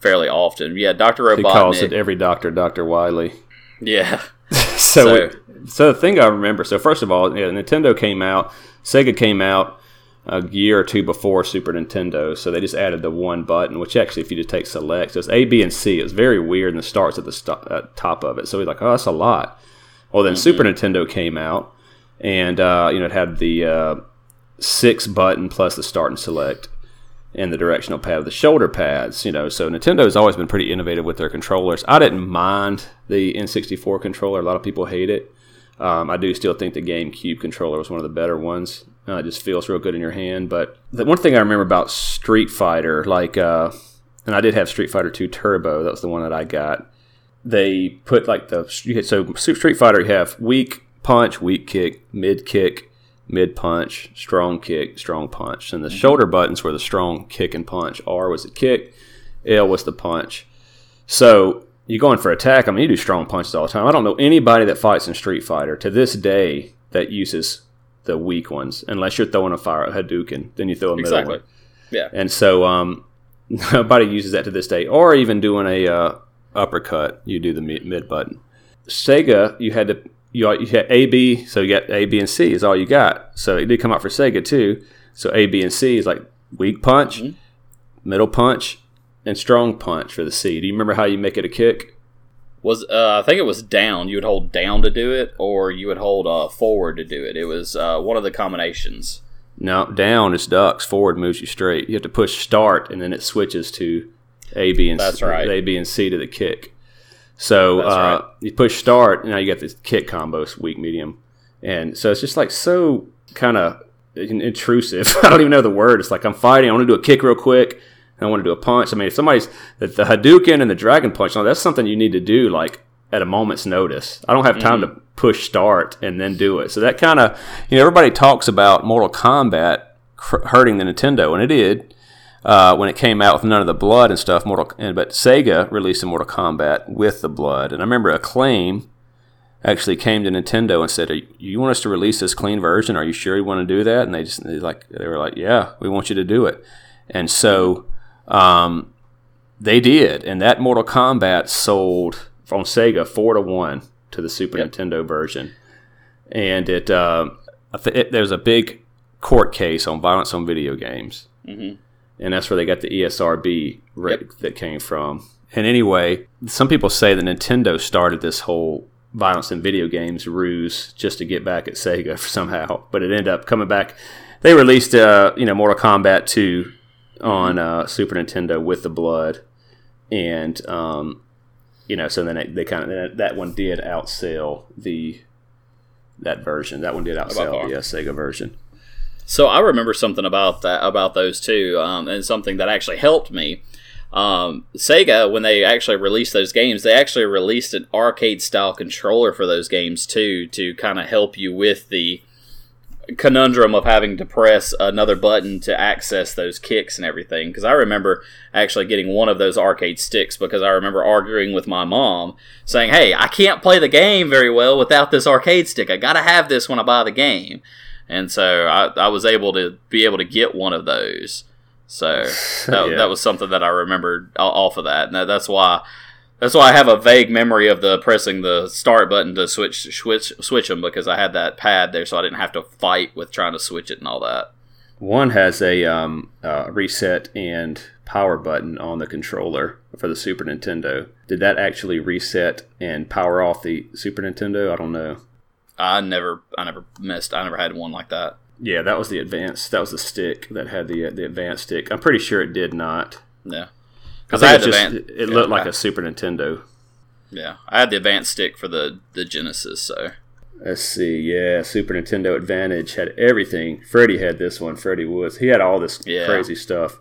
fairly often. Yeah, Doctor He calls Robotnik. it every doctor, Doctor Wily. Yeah, *laughs* so, So- it- so the thing I remember. So first of all, yeah, Nintendo came out. Sega came out a year or two before Super Nintendo. So they just added the one button, which actually, if you just take select, so it's A, B, and C. It was very weird, and it starts at the at top of it. So he's like, oh, that's a lot. Well, then Super Nintendo came out, and uh, you know it had the uh, six button plus the start and select and the directional pad, the shoulder pads, you know. So Nintendo's always been pretty innovative with their controllers. I didn't mind the N64 controller. A lot of people hate it. Um, I do still think the GameCube controller was one of the better ones. Uh, it just feels real good in your hand. But the one thing I remember about Street Fighter, like, uh, and I did have Street Fighter 2 Turbo. That was the one that I got. They put like the so Street Fighter. You have weak punch, weak kick, mid kick, mid punch, strong kick, strong punch, and the shoulder buttons were the strong kick and punch. R was the kick, L was the punch. So you go in for attack. I mean, you do strong punches all the time. I don't know anybody that fights in Street Fighter to this day that uses the weak ones, unless you're throwing a fire a Hadouken, then you throw a middle exactly. one. Yeah, And so um, *laughs* nobody uses that to this day, or even doing a uh, uppercut. You do the mid button. Sega, you had to you, you had A B, so you got A B and C is all you got. So it did come out for Sega too. So A B and C is like weak punch, middle punch, and strong punch for the C. Do you remember how you make it a kick? was uh, I think it was down. You would hold down to do it, or you would hold uh, forward to do it. It was uh, one of the combinations. No, down is ducks. Forward moves you straight. You have to push start, and then it switches to A, B, and That's C, right. A, B, and C to the kick. So uh, right. you push start, and now you got this kick combos, weak, medium, and so it's just like so kind of intrusive. *laughs* I don't even know the word. It's like I'm fighting. I want to do a kick real quick. And I want to do a punch. I mean, if somebody's the, the Hadouken and the Dragon Punch, no, that's something you need to do like at a moment's notice. I don't have time Mm-hmm. to push start and then do it. So that kind of, you know, everybody talks about Mortal Kombat cr- hurting the Nintendo, and it did. Uh, when it came out with none of the blood and stuff, Mortal, and, but Sega released a Mortal Kombat with the blood, and I remember Acclaim actually came to Nintendo and said, "You want us to release this clean version? Are you sure you want to do that?" And they just they like they were like, "Yeah, we want you to do it." And so um, they did, and that Mortal Kombat sold from Sega four to one to the Super yep. Nintendo version, and it, uh, it, there's a big court case on violence on video games. Mm-hmm and that's where they got the ESRB rate yep. that came from. And anyway, some people say that Nintendo started this whole violence in video games ruse just to get back at Sega *laughs* somehow, but it ended up coming back. They released, uh, you know, Mortal Kombat 2 on uh, Super Nintendo with the blood, and um, you know, so then they, they kind of that one did outsell the that version. That one did outsell the uh, Sega version. So I remember something about that about those two, um, and something that actually helped me. Um, Sega, when they actually released those games, they actually released an arcade style controller for those games too, to kind of help you with the conundrum of having to press another button to access those kicks and everything. Because I remember actually getting one of those arcade sticks because I remember arguing with my mom saying, "Hey, I can't play the game very well without this arcade stick. I got to have this when I buy the game." And so I, I was able to be able to get one of those. So that, *laughs* yeah. that was something that I remembered off of that, and that's why that's why I have a vague memory of the pressing the start button to switch switch switch them because I had that pad there, so I didn't have to fight with trying to switch it and all that. One has a um, uh, reset and power button on the controller for the Super Nintendo. Did that actually reset and power off the Super Nintendo? I don't know. I never, I never missed. I never had one like that. Yeah, that was the advanced. That was the stick that had the uh, the advanced stick. I'm pretty sure it did not. Yeah, because I, I just advanced, it looked yeah, like I, a Super Nintendo. Yeah, I had the advanced stick for the the Genesis. So let's see. Yeah, Super Nintendo Advantage had everything. Freddie had this one. Freddie Woods. He had all this yeah. crazy stuff.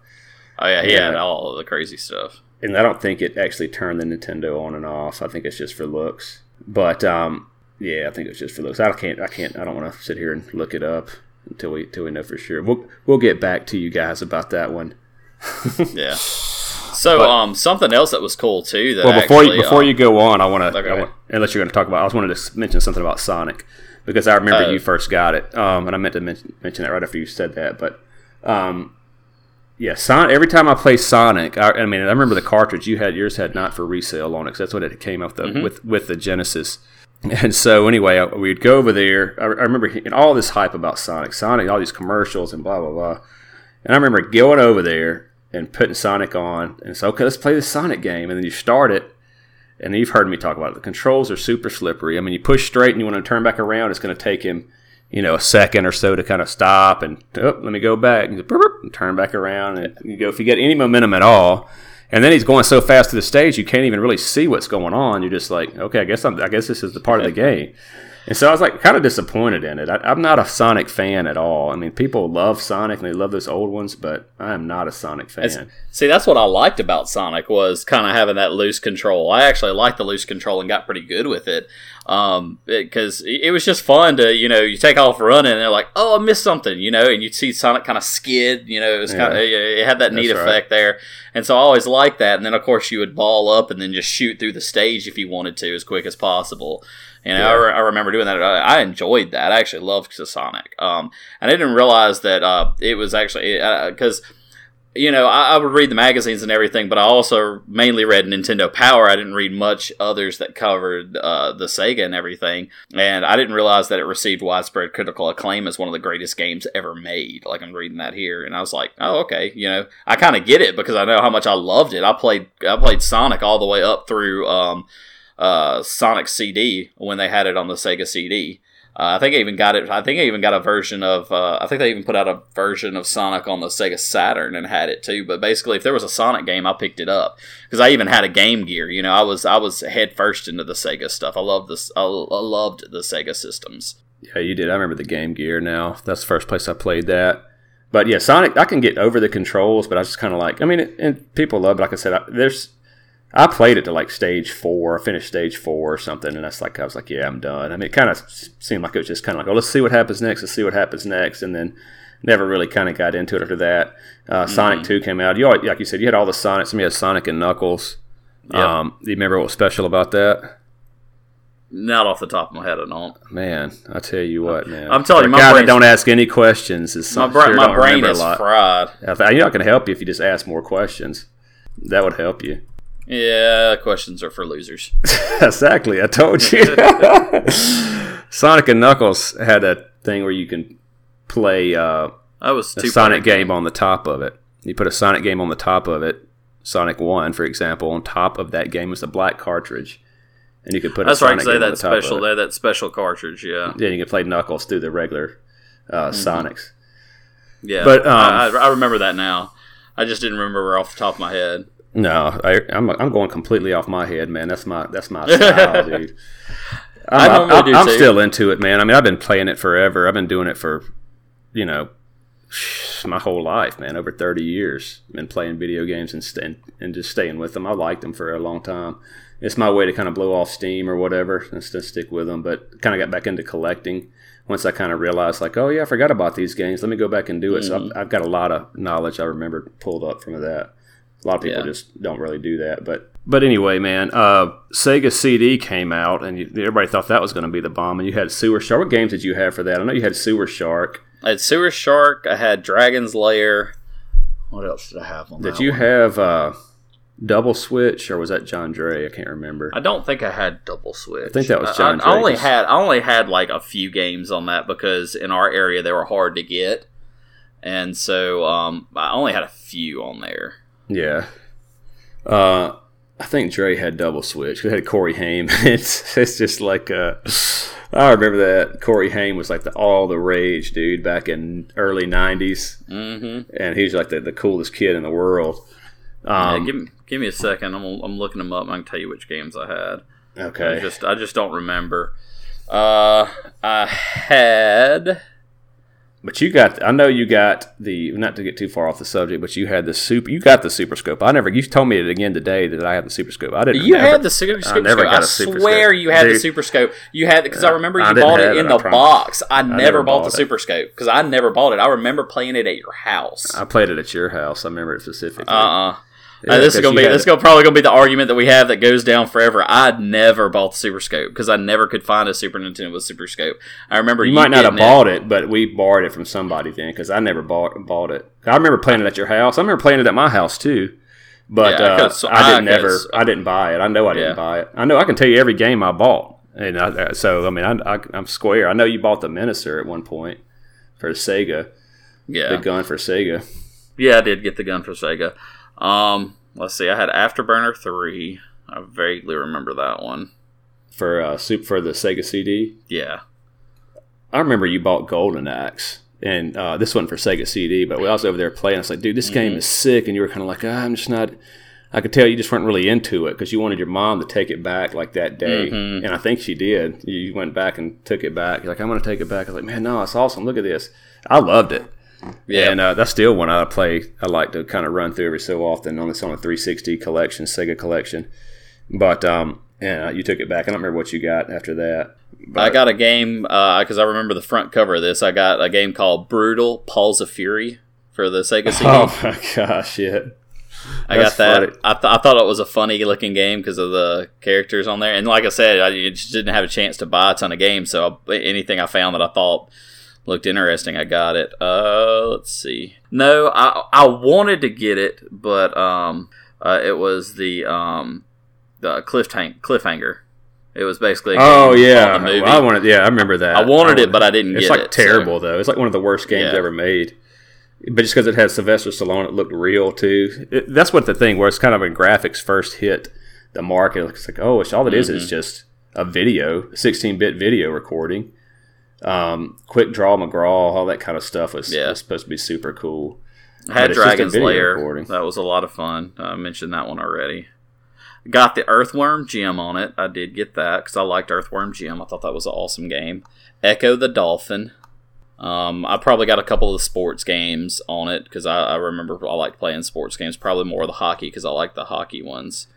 Oh yeah, he had all the crazy stuff. And I don't think it actually turned the Nintendo on and off. I think it's just for looks. But um, yeah, I think it was just for looks. I can't. I can't. I don't want to sit here and look it up until we until we know for sure. We'll we'll get back to you guys about that one. *laughs* yeah. So but, um, something else that was cool too. That well, before actually, you, before um, you go on, I want to unless you're going to talk about. I just wanted to mention something about Sonic because I remember uh, you first got it, um, and I meant to mention, mention that right after you said that. But um, yeah, Sonic. Every time I play Sonic, I, I, mean, I remember the cartridge you had. Yours had not for resale on it. Cause that's what it came up the, mm-hmm. with with the Genesis. And so anyway, we'd go over there. I, I remember all this hype about Sonic, Sonic, all these commercials and blah blah blah. And I remember going over there and putting Sonic on, and so okay, let's play the Sonic game. And then you start it, and you've heard me talk about it. The controls are super slippery. I mean, you push straight and you want to turn back around, it's going to take him, you know, a second or so to kind of stop and oh, let me go back and, and turn back around. And you go if you get any momentum at all and then he's going so fast to the stage you can't even really see what's going on. You're just like, okay, I guess I'm, I guess this is the part of the game. And so I was like kind of disappointed in it. I, am not a Sonic fan at all. I mean, people love Sonic and they love those old ones, but I am not a Sonic fan. It's, see, that's what I liked about Sonic was kind of having that loose control. I actually liked the loose control and got pretty good with it because um, it, it, was just fun to you know you take off running and they're like oh I missed something you know and you'd see Sonic kind of skid you know it was yeah. kind of it had that neat That's effect right. there and so I always liked that and then of course you would ball up and then just shoot through the stage if you wanted to as quick as possible and yeah. I, re- I, remember doing that. I, enjoyed that. I actually loved Sonic. Um, and I didn't realize that uh, it was actually because. Uh, you know, I, I, would read the magazines and everything, but I also mainly read Nintendo Power. I didn't read much others that covered uh, the Sega and everything. And I didn't realize that it received widespread critical acclaim as one of the greatest games ever made. Like I'm reading that here, and I was like, oh, okay. You know, I kind of get it because I know how much I loved it. I played I played Sonic all the way up through. Um, uh, Sonic CD when they had it on the Sega CD. Uh, I think I even got it. I think I even got a version of. Uh, I think they even put out a version of Sonic on the Sega Saturn and had it too. But basically, if there was a Sonic game, I picked it up because I even had a Game Gear. You know, I was I was head first into the Sega stuff. I love this. I, loved the Sega systems. Yeah, you did. I remember the Game Gear. Now that's the first place I played that. But yeah, Sonic. I can get over the controls, but I just kind of like. I mean, it, and people love. It. Like I said, I, there's I played it to like stage four, finished stage four or something, and that's like I was like, yeah, I'm done. I mean, it kind of seemed like it was just kind of like, oh, let's see what happens next. Let's see what happens next, and then never really kind of got into it after that. Uh, Mm-hmm. Sonic Two came out. You like you said, you had all the Sonics. You had Sonic and Knuckles. Yep. Um, do you remember what was special about that? Not off the top of my head, I don't. Man, I tell you what, man. I'm telling you, my guy that don't ask any questions is My, bra- sure my brain is fried. I you're not going to help you if you just ask more questions. That would help you. Yeah, questions are for losers. *laughs* exactly. I told you. *laughs* Sonic and Knuckles had a thing where you can play uh, That was a Sonic game on the top of it. You put a Sonic game on the top of it. Sonic One, for example, on top of that game was a black cartridge, and you could put That's a right. Sonic Say game on that the top of special. That that special cartridge. Yeah, Then you could play Knuckles through the regular uh, Mm-hmm. Sonics. yeah. But, um, I, I, I remember that now. I just didn't remember off the top of my head. No, I, I'm I'm going completely off my head, man. That's my that's my *laughs* style, dude. I I'm, I'm, do I'm still into it, man. I mean, I've been playing it forever. I've been doing it for, you know, *sighs* my whole life, man. Over 30 years, been playing video games and st- and just staying with them. I liked them for a long time. It's my way to kind of blow off steam or whatever, and to stick with them. But kind of got back into collecting once I kind of realized, like, oh yeah, I forgot about these games. Let me go back and do it. So Mm-hmm. I've, I've got a lot of knowledge I remember pulled up from that. A lot of people Yeah. just don't really do that, but but anyway, man, uh, Sega CD came out, and you, everybody thought that was going to be the bomb. And you had Sewer Shark. What games did you have for that? I know you had Sewer Shark. I had Sewer Shark. I had Dragon's Lair. What else did I have on that? Did you one? have uh, Double Switch, or was that John Dre? I can't remember. I don't think I had Double Switch. I think that was John I, I only Drake's. had I only had like a few games on that because in our area they were hard to get, and so um, I only had a few on there. Yeah. Uh, I think Dre had Double Switch. We had Corey Haim. *laughs* it's it's just like uh, I remember that Corey Haim was like the all the rage dude back in early '90s, Mm-hmm. and he was like the, the coolest kid in the world. Um, yeah, give me give me a second. I'm I'm looking them up. I can tell you which games I had. I okay. just I just don't remember. Uh, I had But you got, I know you got the, not to get too far off the subject, but you had the super, you got the super scope. I never, you told me it again today that I have the super scope. I didn't. You never- had the super scope. never I, got a super swear scope. you had the super scope. You had because I remember you I bought it in it, the promise. box. I, never, never bought, bought the it. super scope because I never bought it. I remember playing it at your house. I played it at your house. I remember it specifically. Uh uh Yeah, this is gonna be this is gonna probably gonna be the argument that we have that goes down forever. I'd never bought the Super Scope because I never could find a Super Nintendo with Super Scope. I remember You you, might not have getting bought it, but we borrowed it from somebody then because I never bought bought it. I remember playing it at your house. I remember playing it at my house too, but Yeah, uh, 'cause I didn't I- never. 'cause- I didn't buy it. I know I didn't Yeah. buy it. I know I can tell you every game I bought, and I, so I mean I, I, I'm square. I know you bought the Menacer at one point for Sega, Yeah, the gun for Sega. yeah, I did get the gun for Sega. Um, let's see, I had Afterburner three. I vaguely remember that one. for uh, soup for the Sega CD. Yeah, I remember you bought Golden Axe, and uh, this wasn't for Sega CD, but we was over there playing. I was like, dude, this game is sick, and you were kind of like, ah, I'm just not. I could tell you just weren't really into it because you wanted your mom to take it back like that day, Mhm. and I think she did. You went back and took it back. You're like, I'm going to take it back. I was like, man, no, it's awesome. Look at this. I loved it. Yeah. And uh, that's still one I play. I like to kind of run through every so often on this on a 360 collection, Sega collection. But um, yeah, you took it back. I don't remember what you got after that. But, I got a game because I remember the front cover of this. I got a game called Brutal Paws of Fury for the Sega *laughs* CD. Oh my gosh, yeah. I got that. I, th- I thought it was a funny looking game because of the characters on there. And like I said, I just didn't have a chance to buy a ton of games. So anything I found that I thought looked interesting, I got it. Uh, let's see. No, I I wanted to get it, but um, uh, it was the um, the cliffhang- cliffhanger. It was basically a Oh yeah, the movie. I wanted. Yeah, I remember that. I wanted it, but I didn't It's get like it, so- terrible though. It's like one of the worst games Yeah. ever made. But just because it had Sylvester Stallone, it looked real too. It, that's what the thing where it's kind of when graphics first hit the market. It's like, oh, it's all it is Mm-hmm. is just a video, 16-bit video recording. Um, quick draw McGraw, all that kind of stuff was, Yeah. was supposed to be super cool. I had Dragon's Lair. recording. That was a lot of fun. I mentioned that one already. Got the Earthworm Jim on it. I did get that because I liked Earthworm Jim. I thought that was an awesome game. Echo the Dolphin. Um, I probably got a couple of the sports games on it because I, I remember I like playing sports games. Probably more of the hockey because I like the hockey ones.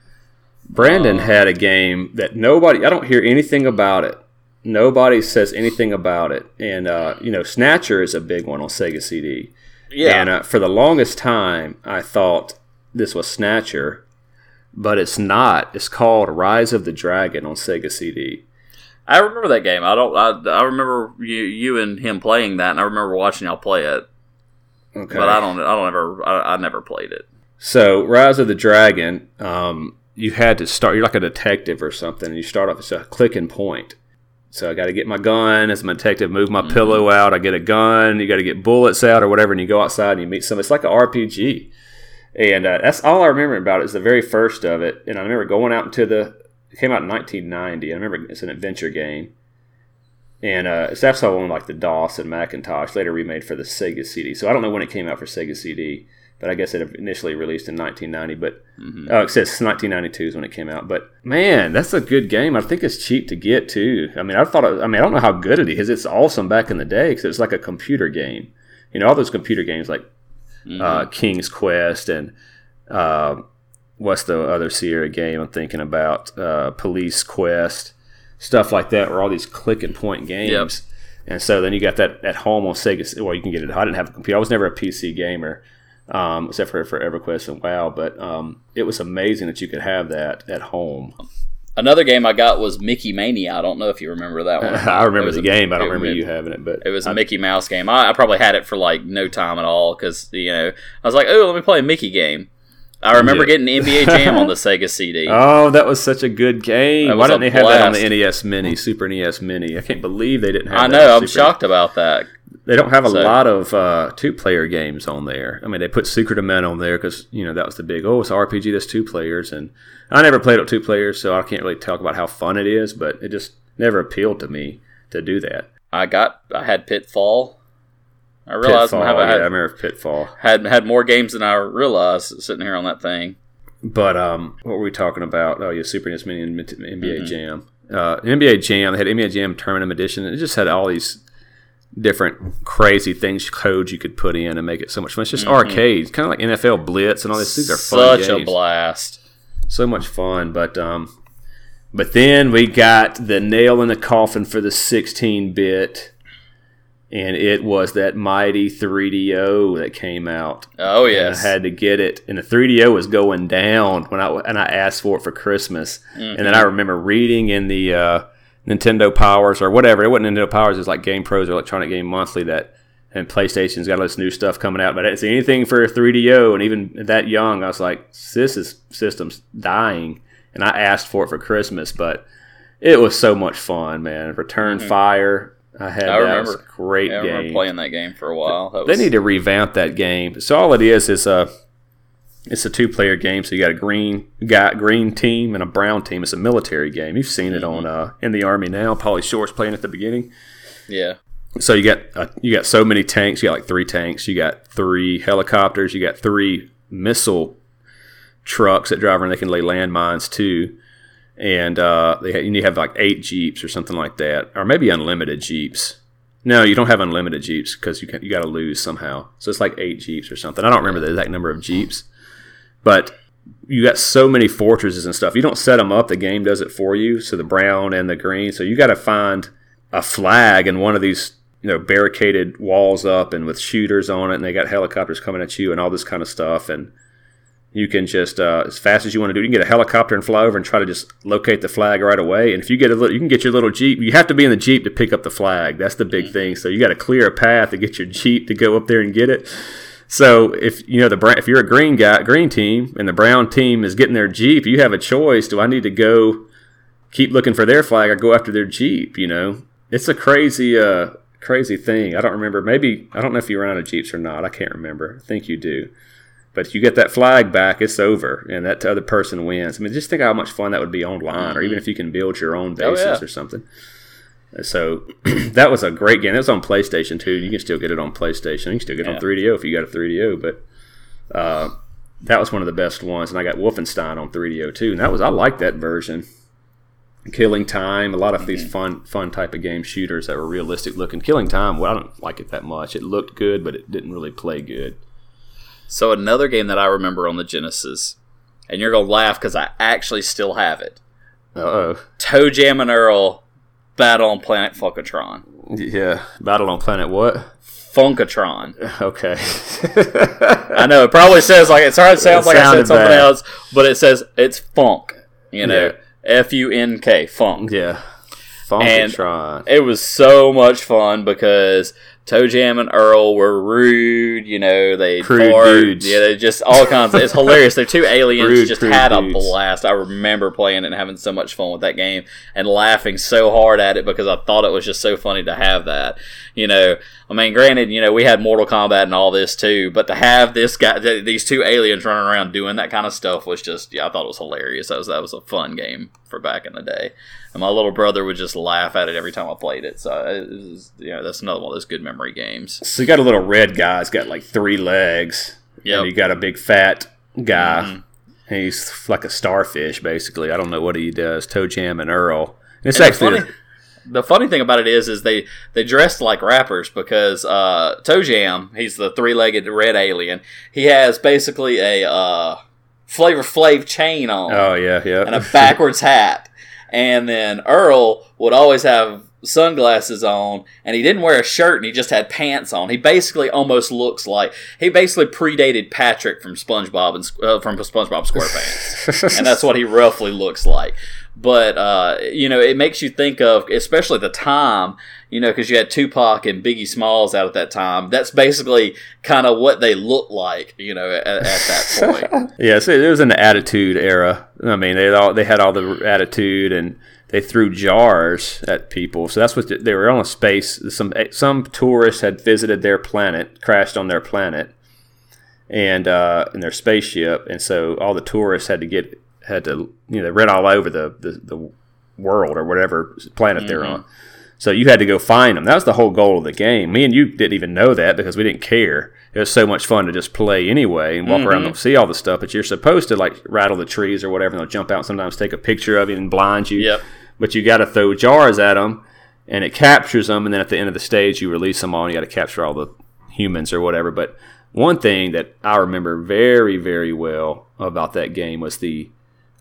Brandon Uh, had a game that nobody. I don't hear anything about it. Nobody says anything about it. And uh, you know, Snatcher is a big one on Sega CD. Yeah. And uh, for the longest time, I thought this was Snatcher, but it's not. It's called Rise of the Dragon on Sega CD. I remember that game. I don't. I, I remember you, you and him playing that, and I remember watching y'all play it. Okay. But I don't. I don't ever. I, I never played it. So, Rise of the Dragon, um, you had to start. You're like a detective or something, and you start off as a click and point. So I got to get my gun as a detective, move my pillow out. I get a gun. You got to get bullets out or whatever, and you go outside and you meet some. It's like an RPG, and uh, that's all I remember about it. Is the very first of it, and I remember going out into the. It came out in 1990. I remember it's an adventure game, and uh, it's also on like the DOS and Macintosh. Later remade for the Sega CD. So I don't know when it came out for Sega CD but I guess it initially released in 1990. But oh, it says 1992 is when it came out. But man, that's a good game. I think it's cheap to get too. I mean, I thought. It, I mean, I don't know how good it is. It's awesome back in the day because it's like a computer game. You know, all those computer games like uh, King's Quest and uh, what's the other Sierra game I'm thinking about? Uh, Police Quest, stuff like that, where all these click and point games. And so then you got that at home on Sega. Well, you can get it. I didn't have a computer. I was never a PC gamer um, except for for EverQuest and WoW. But um, it was amazing that you could have that at home. Another game I got was Mickey Mania. I don't know if you remember that one. *laughs* I remember the a, game. I don't remember you having it, but it was a I, Mickey Mouse game. I, I, probably had it for like no time at all because you know I was like, oh, let me play a Mickey game. I remember yeah. getting NBA Jam on the *laughs* Sega CD. Oh, that was such a good game. Why didn't they have that on the NES Mini, Super NES Mini? I can't believe they didn't have. I know. I'm shocked about that. They don't have a so, lot of uh, two-player games on there. I mean, they put Secret of Mana on there because you know that was the big oh, it's an RPG that's two players, and I never played it two players, so I can't really talk about how fun it is. But it just never appealed to me to do that. I got I had Pitfall. I realized Pitfall, I, had, yeah, I remember Pitfall had had more games than I realized sitting here on that thing. But um, what were we talking about? Oh, yeah, Super NES Mini and NBA mm-hmm. Jam. Uh, NBA Jam. They had NBA Jam Tournament Edition. It just had all these different crazy things, codes you could put in and make it so much fun. It's just mm-hmm. arcades, kind of like NFL Blitz and all these. These are fun Such games. a blast. So much fun, but um, but then we got the nail in the coffin for the 16 bit, and it was that mighty 3DO that came out. Oh yes, and I had to get it, and the 3DO was going down when I and I asked for it for Christmas, mm-hmm. and then I remember reading in the. Uh, Nintendo Powers or whatever. It wasn't Nintendo Powers. It's like Game Pros or Electronic Game Monthly that, and PlayStation's got all this new stuff coming out. But I didn't see anything for 3DO, and even that young, I was like, this is system's dying. And I asked for it for Christmas, but it was so much fun, man. Return mm-hmm. Fire. I had I that. Remember, great I game. remember playing that game for a while. They need to revamp that game. So all it is is a uh, it's a two player game, so you got a green got green team and a brown team. It's a military game. You've seen it on uh, in the army now. Pauly Shore's playing at the beginning. Yeah. So you got uh, you got so many tanks. You got like three tanks. You got three helicopters. You got three missile trucks that drive around. They can lay landmines too. And uh, they have, you have like eight jeeps or something like that, or maybe unlimited jeeps. No, you don't have unlimited jeeps because you can, you got to lose somehow. So it's like eight jeeps or something. I don't remember the exact number of jeeps. But you got so many fortresses and stuff. You don't set them up; the game does it for you. So the brown and the green. So you got to find a flag in one of these, you know, barricaded walls up and with shooters on it, and they got helicopters coming at you and all this kind of stuff. And you can just uh, as fast as you want to do, you can get a helicopter and fly over and try to just locate the flag right away. And if you get a little, you can get your little jeep. You have to be in the jeep to pick up the flag. That's the big thing. So you got to clear a path to get your jeep to go up there and get it. So if you know the if you're a green guy, green team, and the brown team is getting their jeep, you have a choice. Do I need to go keep looking for their flag or go after their jeep? You know, it's a crazy, uh, crazy thing. I don't remember. Maybe I don't know if you run out of jeeps or not. I can't remember. I think you do. But if you get that flag back, it's over, and that other person wins. I mean, just think how much fun that would be online, or even if you can build your own bases oh, yeah. or something. So *clears throat* that was a great game. That was on PlayStation too. You can still get it on PlayStation. You can still get it yeah. on 3DO if you got a 3DO. But uh, that was one of the best ones. And I got Wolfenstein on 3DO too. And that was I like that version. Killing Time, a lot of mm-hmm. these fun fun type of game shooters that were realistic looking. Killing Time, well, I don't like it that much. It looked good, but it didn't really play good. So another game that I remember on the Genesis, and you're gonna laugh because I actually still have it. oh. ToeJam and Earl Battle on Planet Funkatron. Yeah, Battle on Planet what? Funkatron. Okay. I know it probably says like it sounds It like I said something bad. else, but it says it's funk. You know, F U N K funk. yeah. Funkatron. It was so much fun because Toe Jam and Earl were rude. You know, they Crude dudes. Yeah, they just all kinds. Of, it's hilarious. They're two *laughs* aliens. Rude, just had a blast. I remember playing it and having so much fun with that game and laughing so hard at it because I thought it was just so funny to have that. You know, I mean, granted, you know, we had Mortal Kombat and all this too, but to have this guy, th- these two aliens running around doing that kind of stuff was just, yeah, I thought it was hilarious. That was that was a fun game for back in the day, and my little brother would just laugh at it every time I played it. So, it was, you know, that's another one of those good memory games. So you got a little red guy. He's got like three legs. Yep. And you got a big fat guy. Mhm. He's like a starfish, basically. I don't know what he does. Toe Jam and Earl. And it's And actually funny, the funny thing about it is, is they they dressed like rappers because uh, Toe Jam, he's the three legged red alien. He has basically a uh, Flavor Flav chain on oh yeah, yeah. and a *laughs* backwards hat, and then Earl would always have sunglasses on and he didn't wear a shirt and he just had pants on he basically almost looks like he basically predated patrick from spongebob and uh, from spongebob squarepants *laughs* and that's what he roughly looks like. But uh, you know, it makes you think of, especially the time, you know, because you had Tupac and Biggie Smalls out at that time. That's basically kind of what they looked like, you know, at, at that point. *laughs* *laughs* Yeah, so it was an attitude era. I mean, they had all they had all the attitude, and they threw jars at people. So that's what they, they were on a space. Some some tourists had visited their planet, crashed on their planet, and uh, in their spaceship, and so all the tourists had to get had to you know they ran all over the the, the world or whatever planet they're on. So you had to go find them. That was the whole goal of the game. Me and you didn't even know that because we didn't care. It was so much fun to just play anyway and walk around mm-hmm. and see all the stuff. But you're supposed to like rattle the trees or whatever. And they'll jump out and sometimes take a picture of you and blind you. Yep. But you got to throw jars at them, and it captures them. And then at the end of the stage, you release them all. and You got to capture all the humans or whatever. But one thing that I remember very very well about that game was the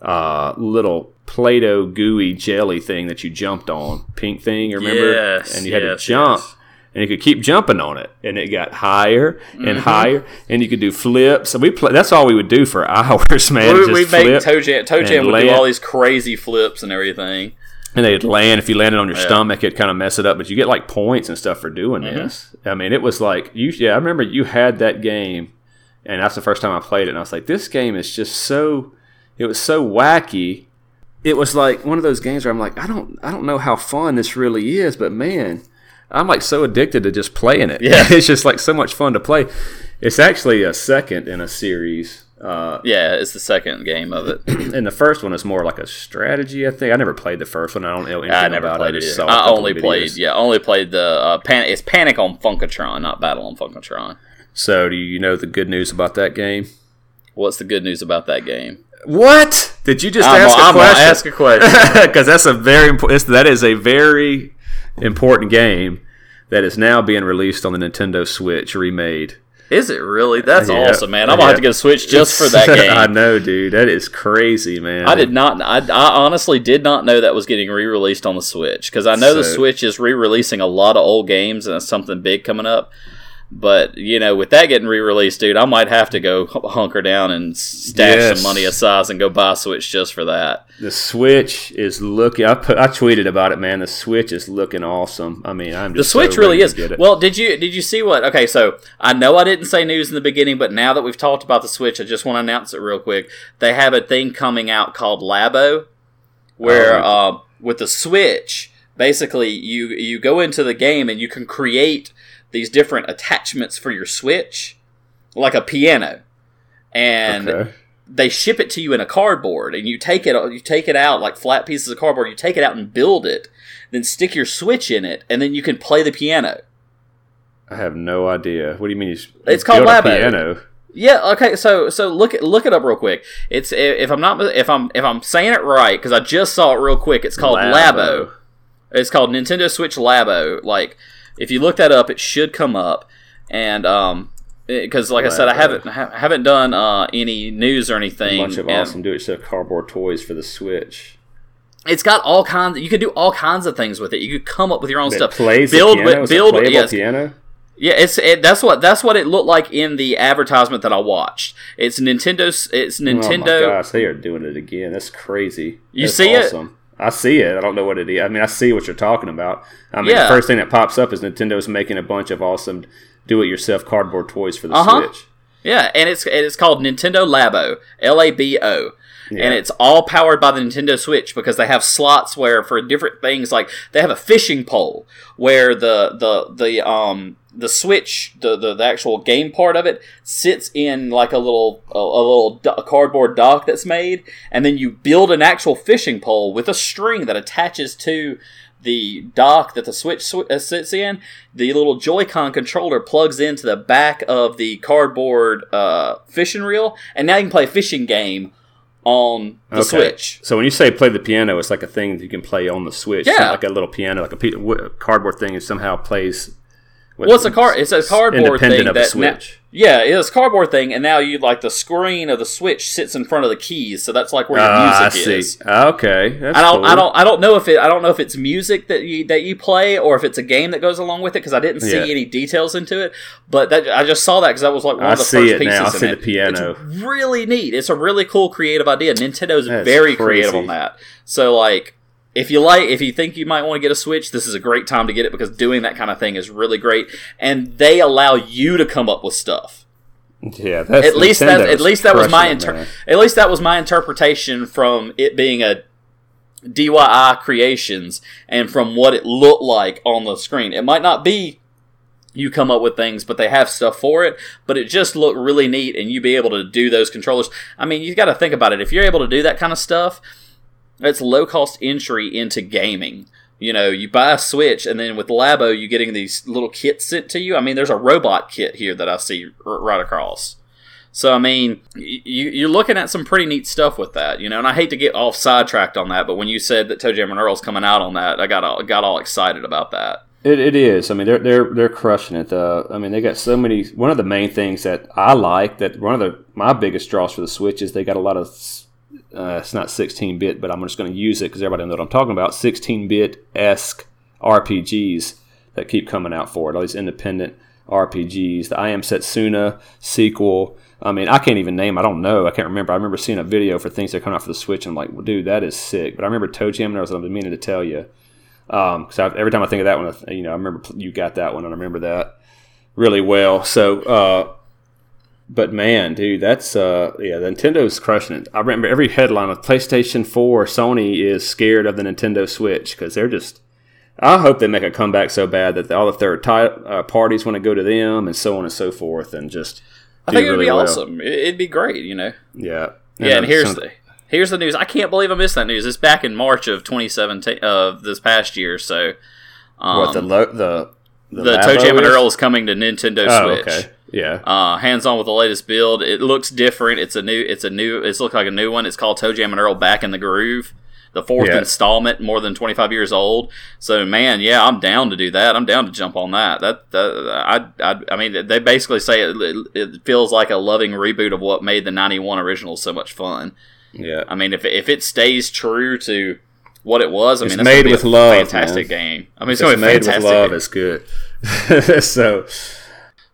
uh, little Play-Doh gooey jelly thing that you jumped on, pink thing, remember? Yes, and you had to jump, yes. and you could keep jumping on it, and it got higher and Mm-hmm. higher, and you could do flips. And we play, that's all we would do for *laughs* hours, man. we we make Toe Jam, Toe and Jam would do land. all these crazy flips and everything. and they'd land. If you landed on your Yeah. stomach, it kind of mess it up, but you get like points and stuff for doing Mm-hmm. this. I mean, it was like you. Yeah, I remember you had that game, and that's the first time I played it, and I was like, this game is just so. It was so wacky. It was like one of those games where I'm like, I don't, I don't know how fun this really is, but man, I'm like so addicted to just playing it. Yeah. *laughs* it's just like so much fun to play. It's actually a second in a series. Uh, Yeah, it's the second game of it. *clears throat* and the first one is more like a strategy. I think I never played the first one. I don't know anything I never about played it. it. just saw a I only played, yeah, only played the uh, pan- It's Panic on Funkatron, not Battle on Funkatron. So, do you know the good news about that game? What's the good news about that game? What did you just I'm ask gonna- a I'm gonna question? ask a question. *laughs* because that's a very important. That is a very important game that is now being released on the Nintendo Switch remade. Is it really? That's Yeah. awesome, man. I'm gonna have to get a Switch just for that *laughs* game. I know, dude. That is crazy, man. I did not. I, I honestly did not know that was getting re-released on the Switch because I know the Switch is re-releasing a lot of old games and it's something big coming up. But you know, with that getting re-released, dude, I might have to go hunker down and stash Yes. some money aside and go buy a Switch just for that. The Switch is looking. I put, I tweeted about it, man. The Switch is looking awesome. I mean, I'm The Switch so really is. Well, did you did you see what? Okay, so I know I didn't say news in the beginning, but now that we've talked about the Switch, I just want to announce it real quick. They have a thing coming out called Labo, where Oh, uh, with the Switch, basically you you go into the game and you can create these different attachments for your Switch, like a piano, and okay. they ship it to you in a cardboard and you take it you take it out like flat pieces of cardboard you take it out and build it then stick your switch in it and then you can play the piano I have no idea. What do you mean? You, s- It's called Labo. piano. yeah okay so so look it look it up real quick it's if i'm not if i'm if i'm saying it right because i just saw it real quick it's called labo. Labo. it's called nintendo switch labo like if you look that up it should come up and um because like i said i haven't ha- haven't done uh any news or A anything bunch of awesome do-it-yourself cardboard toys for the Switch. it's got all kinds. You could do all kinds of things with it. You could come up with your own It stuff. plays build the piano. a build. Yes, piano. yeah. It's it, that's what that's what it looked like in the advertisement that I watched. It's Nintendo's. It's Nintendo. Oh my Nintendo. gosh, they are doing it again. That's crazy. You That's see it? I see it. I don't know what it is. I mean, I see what you're talking about. I mean, Yeah. the first thing that pops up is Nintendo's making a bunch of awesome do-it-yourself cardboard toys for the Uh-huh. Switch. Yeah, and it's it's called Nintendo Labo, L A B O. Yeah. And it's all powered by the Nintendo Switch because they have slots where for different things like they have a fishing pole where the the the um the Switch the the, the actual game part of it sits in like a little a, a little do- cardboard dock that's made and then you build an actual fishing pole with a string that attaches to the dock that the Switch sw- uh, sits in, the little Joy-Con controller plugs into the back of the cardboard uh, fishing reel, and now you can play a fishing game on the Okay. Switch. So when you say play the piano, it's like a thing that you can play on the Switch. Yeah. like a little piano, like a cardboard thing, and somehow plays. With- Well, it's a car. It's a cardboard thing of the that na- Switch. yeah, it's a cardboard thing, and now you like the screen of the Switch sits in front of the keys, so that's like where your ah, I music see. is. Okay, that's I don't, cool. I don't, I don't know if it, I don't know if it's music that you that you play or if it's a game that goes along with it because I didn't see Yeah. any details into it. But that I just saw that because that was like one I of the see first it pieces. now. I in see it. the piano. It's really neat. It's a really cool creative idea. Nintendo's That's very crazy. creative on that. So like. If you like, if you think you might want to get a Switch, this is a great time to get it because doing that kind of thing is really great, and they allow you to come up with stuff Yeah, that's at least that at least that was my inter- at least that was my interpretation from it being a DIY creations and from what it looked like on the screen. It might not be you come up with things, but they have stuff for it. But it just looked really neat, and you be able to do those controllers. I mean, you got to think about it. If you're able to do that kind of stuff, it's low cost entry into gaming. You know, you buy a Switch, and then with Labo, you're getting these little kits sent to you. I mean, there's a robot kit here that I see r- right across. So I mean, you, you're looking at some pretty neat stuff with that, you know. And I hate to get off sidetracked on that, but when you said that Toe Jam and Earl's coming out on that, I got all, got all excited about that. It, it is. I mean, they're they're they're crushing it. Uh, I mean, they got so many. One of the main things that I like that one of the my biggest draws for the Switch is they got a lot of. Uh, it's not 16 bit, but I'm just going to use it because everybody knows what I'm talking about. 16 bit esque RPGs that keep coming out for it. All these independent RPGs. The I Am Setsuna sequel. I mean, I can't even name. I don't know. I can't remember. I remember seeing a video for things that come out for the Switch, and I'm like, well, dude, that is sick. But I remember Toe Jam, and I was I've been meaning to tell you. Because I every time I think of that one, you know, I remember you got that one, and I remember that really well. So, uh, but man, dude, that's uh, yeah, the Nintendo's crushing it. I remember every headline of PlayStation Four, Sony is scared of the Nintendo Switch because they're just. I hope they make a comeback so bad that all the third ti- uh, parties want to go to them, and so on and so forth, and just. I think it would really be well. awesome. It- It'd be great, you know. Yeah. Yeah, and uh, here's the here's the news. I can't believe I missed that news. It's back in March of 2017 of this past year. So, um, what the lo- the the Toe Jam and is? Earl is coming to Nintendo Oh, Switch. okay. Yeah. Uh, hands on with the latest build. It looks different. It's a new. It's a new. It's look like a new one. It's called Toe Jam and Earl Back in the Groove. The fourth Yeah. installment, more than 25 years old. So, man, yeah, I'm down to do that. I'm down to jump on that. That, that I, I, I mean, they basically say it, it, it feels like a loving reboot of what made the 91 original so much fun. yeah. I mean, if, if it stays true to what it was, I It's mean, that's made with a love, fantastic man. game. I mean, it's, It's going to be made with love. game. It's good. *laughs* so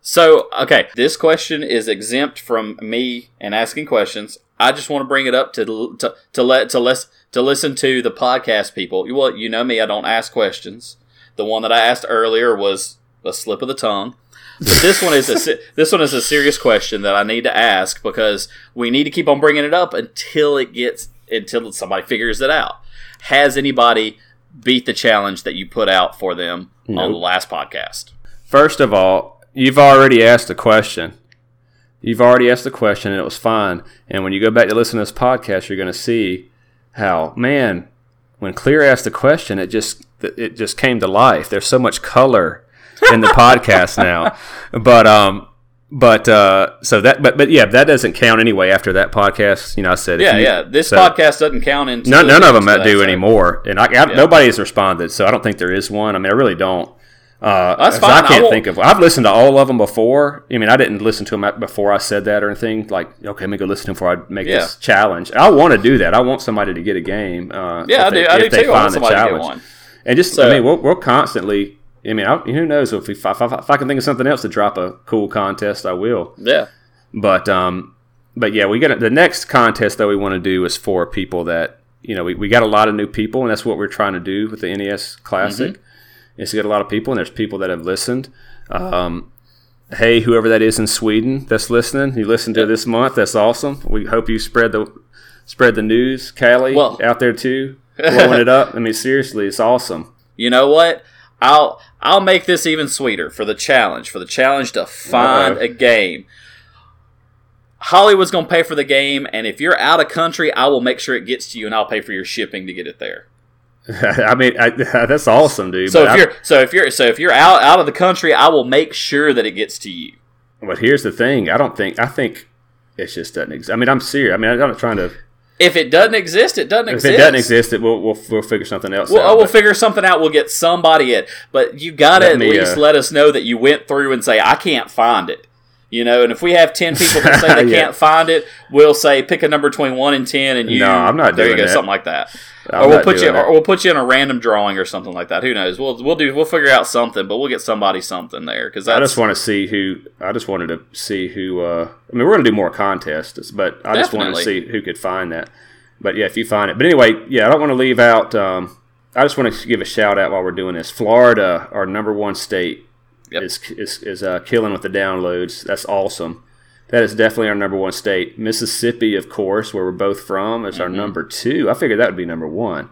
So, okay, this question is exempt from me and asking questions. I just want to bring it up to to to let to less to listen to the podcast people. Well, you know me, I don't ask questions. The one that I asked earlier was a slip of the tongue. But this one is a *laughs* this one is a serious question that I need to ask because we need to keep on bringing it up until it gets until somebody figures it out. Has anybody beat the challenge that you put out for them on the last podcast? First of all, you've already asked a question. You've already asked a question and it was fine. And when you go back to listen to this podcast, you're going to see how, man, when Clear asked a question, it just it just came to life. There's so much color in the podcast *laughs* now. But um but uh so that but but yeah, that doesn't count anyway after that podcast. You know, I said Yeah, you- yeah. This so- podcast doesn't count into None, none of them that, do so- anymore, and I, I, nobody has responded, so I don't think there is one. I mean, I really don't. Uh, That's fine. I I can't won't- think of. I've listened to all of them before. I mean, I didn't listen to them before I said that or anything. Like, okay, let me go listen to them before I make Yeah. this challenge. I want to do that. I want somebody to get a game. Uh, Yeah, if I they- do. I do they too. I want find the to get challenge. one. And just, So- I mean, we'll, we'll constantly. I mean, I, who knows if, we, if, I, if I can think of something else to drop a cool contest, I will. Yeah. But um, but yeah, we got the next contest that we want to do is for people that you know we, we got a lot of new people, and that's what we're trying to do with the NES Classic. Mm-hmm. Is to get a lot of people, and there's people that have listened. Um, hey, whoever that is in Sweden that's listening, you listened to this month. That's awesome. We hope you spread the spread the news, Callie, Well- out there too, *laughs* blowing it up. I mean, seriously, it's awesome. You know what? I'll I'll make this even sweeter for the challenge. For the challenge to find Uh-oh. a game. Hollywood's gonna pay for the game, and if you're out of country, I will make sure it gets to you, and I'll pay for your shipping to get it there. *laughs* I mean, I, *laughs* that's awesome, dude. So if I- you're so if you're so if you're out out of the country, I will make sure that it gets to you. But here's the thing: I don't think I think it just doesn't exist. I mean, I'm serious. I mean, I'm not trying to. If it doesn't exist, it doesn't If exist. If it doesn't exist, it we'll we'll, we'll figure something else Well, out. oh, we'll figure something out. We'll get somebody it, but you got to at me, least uh, let us know that you went through and say I can't find it. You know, and if we have ten people that say *laughs* they Yeah. can't find it, we'll say pick a number between one and ten, and you. No, I'm not There you go, that. something like that. I'm or we'll put you, that. or we'll put you in a random drawing or something like that. Who knows? We'll we'll do we'll figure out something, but we'll get somebody something there because I just want to see who. I just wanted to see who. Uh, I mean, we're going to do more contests, but I just wanted to see who could find that. But yeah, if you find it. But anyway, yeah, I don't want to leave out. Um, I just want to give a shout out while we're doing this. Florida, our number one state, Yep. is is, is uh, killing with the downloads. That's awesome. That is definitely our number one state. Mississippi, of course, where we're both from, is Mm-hmm. our number two. I figured that would be number one.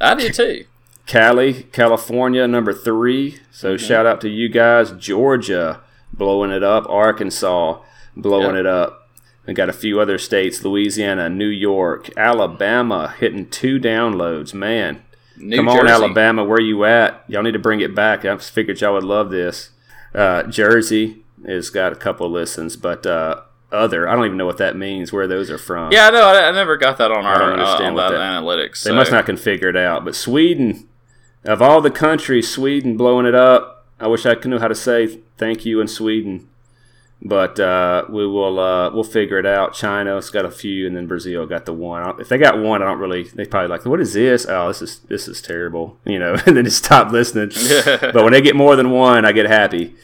I do too. Cali, California, number three. So Mm-hmm. shout out to you guys. Georgia, blowing it up. Arkansas, blowing Yep. it up. We got a few other states: Louisiana, New York, Alabama, hitting two downloads. Man, New come Jersey. on, Alabama, where you at? Y'all need to bring it back. I figured y'all would love this. Uh, Jersey has got a couple listens, but uh, other, I don't even know what that means. Where those are from? Yeah, I know. I, I never got that on our don't uh, understand what that, that- analytics. They so- must not can figure it out. But Sweden, of all the countries, Sweden blowing it up. I wish I could know how to say thank you in Sweden, but uh, we will uh, we'll figure it out. China's got a few, and then Brazil got the one. If they got one, I don't really. They probably like, what is this? Oh, this is this is terrible, *laughs* you know. And then just stop listening. *laughs* but when they get more than one, I get happy.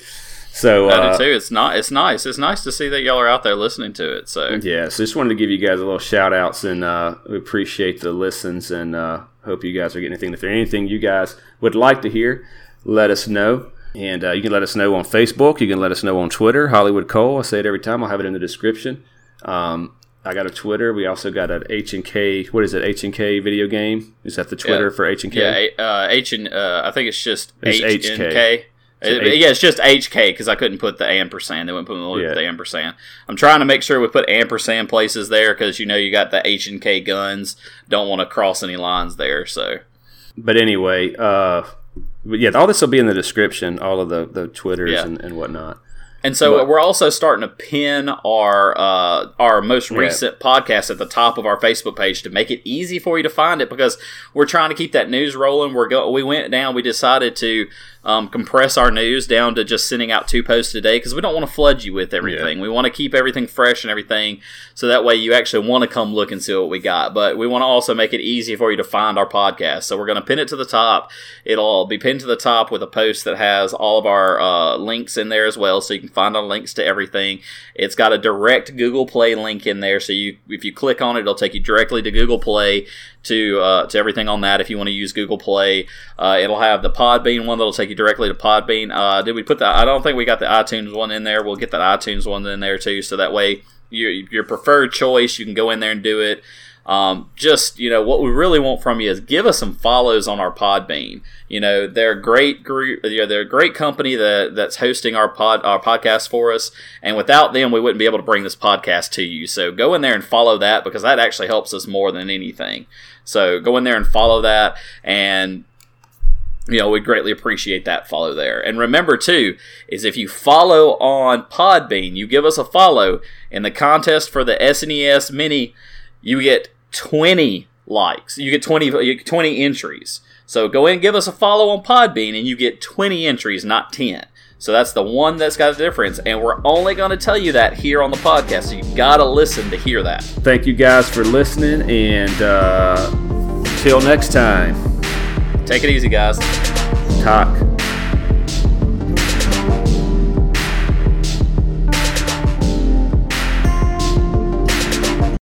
So uh, too. It's not. It's nice. It's nice to see that y'all are out there listening to it. So Yeah, so just wanted to give you guys a little shout outs and uh, we appreciate the listens and uh, hope you guys are getting anything. If there's anything you guys would like to hear, let us know. And uh, you can let us know on Facebook. You can let us know on Twitter, HolliwoodKole. I say it every time. I'll have it in the description. Um, I got a Twitter. We also got an H and K. What is it? H and K video game. Is that the Twitter Yeah. for H and K? yeah, uh, H and uh, I think it's just H and K. Yeah, it's just HK because I couldn't put the ampersand. They wouldn't put the, Yeah. the ampersand. I'm trying to make sure we put ampersand places there because you know you got the H and K guns. Don't want to cross any lines there. So But anyway, uh, but yeah, all this will be in the description. All of the the Twitters Yeah. and, and whatnot. And so But- we're also starting to pin our uh, our most Yeah. recent podcast at the top of our Facebook page to make it easy for you to find it because we're trying to keep that news rolling. We're go- we went down. We decided to um, compress our news down to just sending out two posts a day because we don't want to flood you with everything. We want to keep everything fresh and everything so that way you actually want to come look and see what we got. But we want to also make it easy for you to find our podcast. So we're going to pin it to the top. It'll be pinned to the top with a post that has all of our uh, links in there as well, so you can find our links to everything. It's got a direct Google Play link in there, so you if you click on it, it'll take you directly to Google Play to uh, to everything on that. If you want to use Google Play, uh, it'll have the Podbean one that'll take you directly to Podbean. Uh, did we put that? I don't think we got the iTunes one in there. We'll get that iTunes one in there too, so that way your your preferred choice, you can go in there and do it. Um, just you know what we really want from you is give us some follows on our Podbean. You know they're a great group. You know, they're a great company that that's hosting our pod our podcast for us. And without them, we wouldn't be able to bring this podcast to you. So go in there and follow that because that actually helps us more than anything. So go in there and follow that and you know, we'd greatly appreciate that follow there. And remember too, is if you follow on Podbean, you give us a follow in the contest for the SNES Mini, you get 20 likes. You get 20, you get 20 entries. So go in and give us a follow on Podbean, and you get 20 entries, not 10. So that's the one that's got a difference, and we're only going to tell you that here on the podcast. So you got to listen to hear that. Thank you guys for listening, and uh, until next time, Take it easy, guys. talk.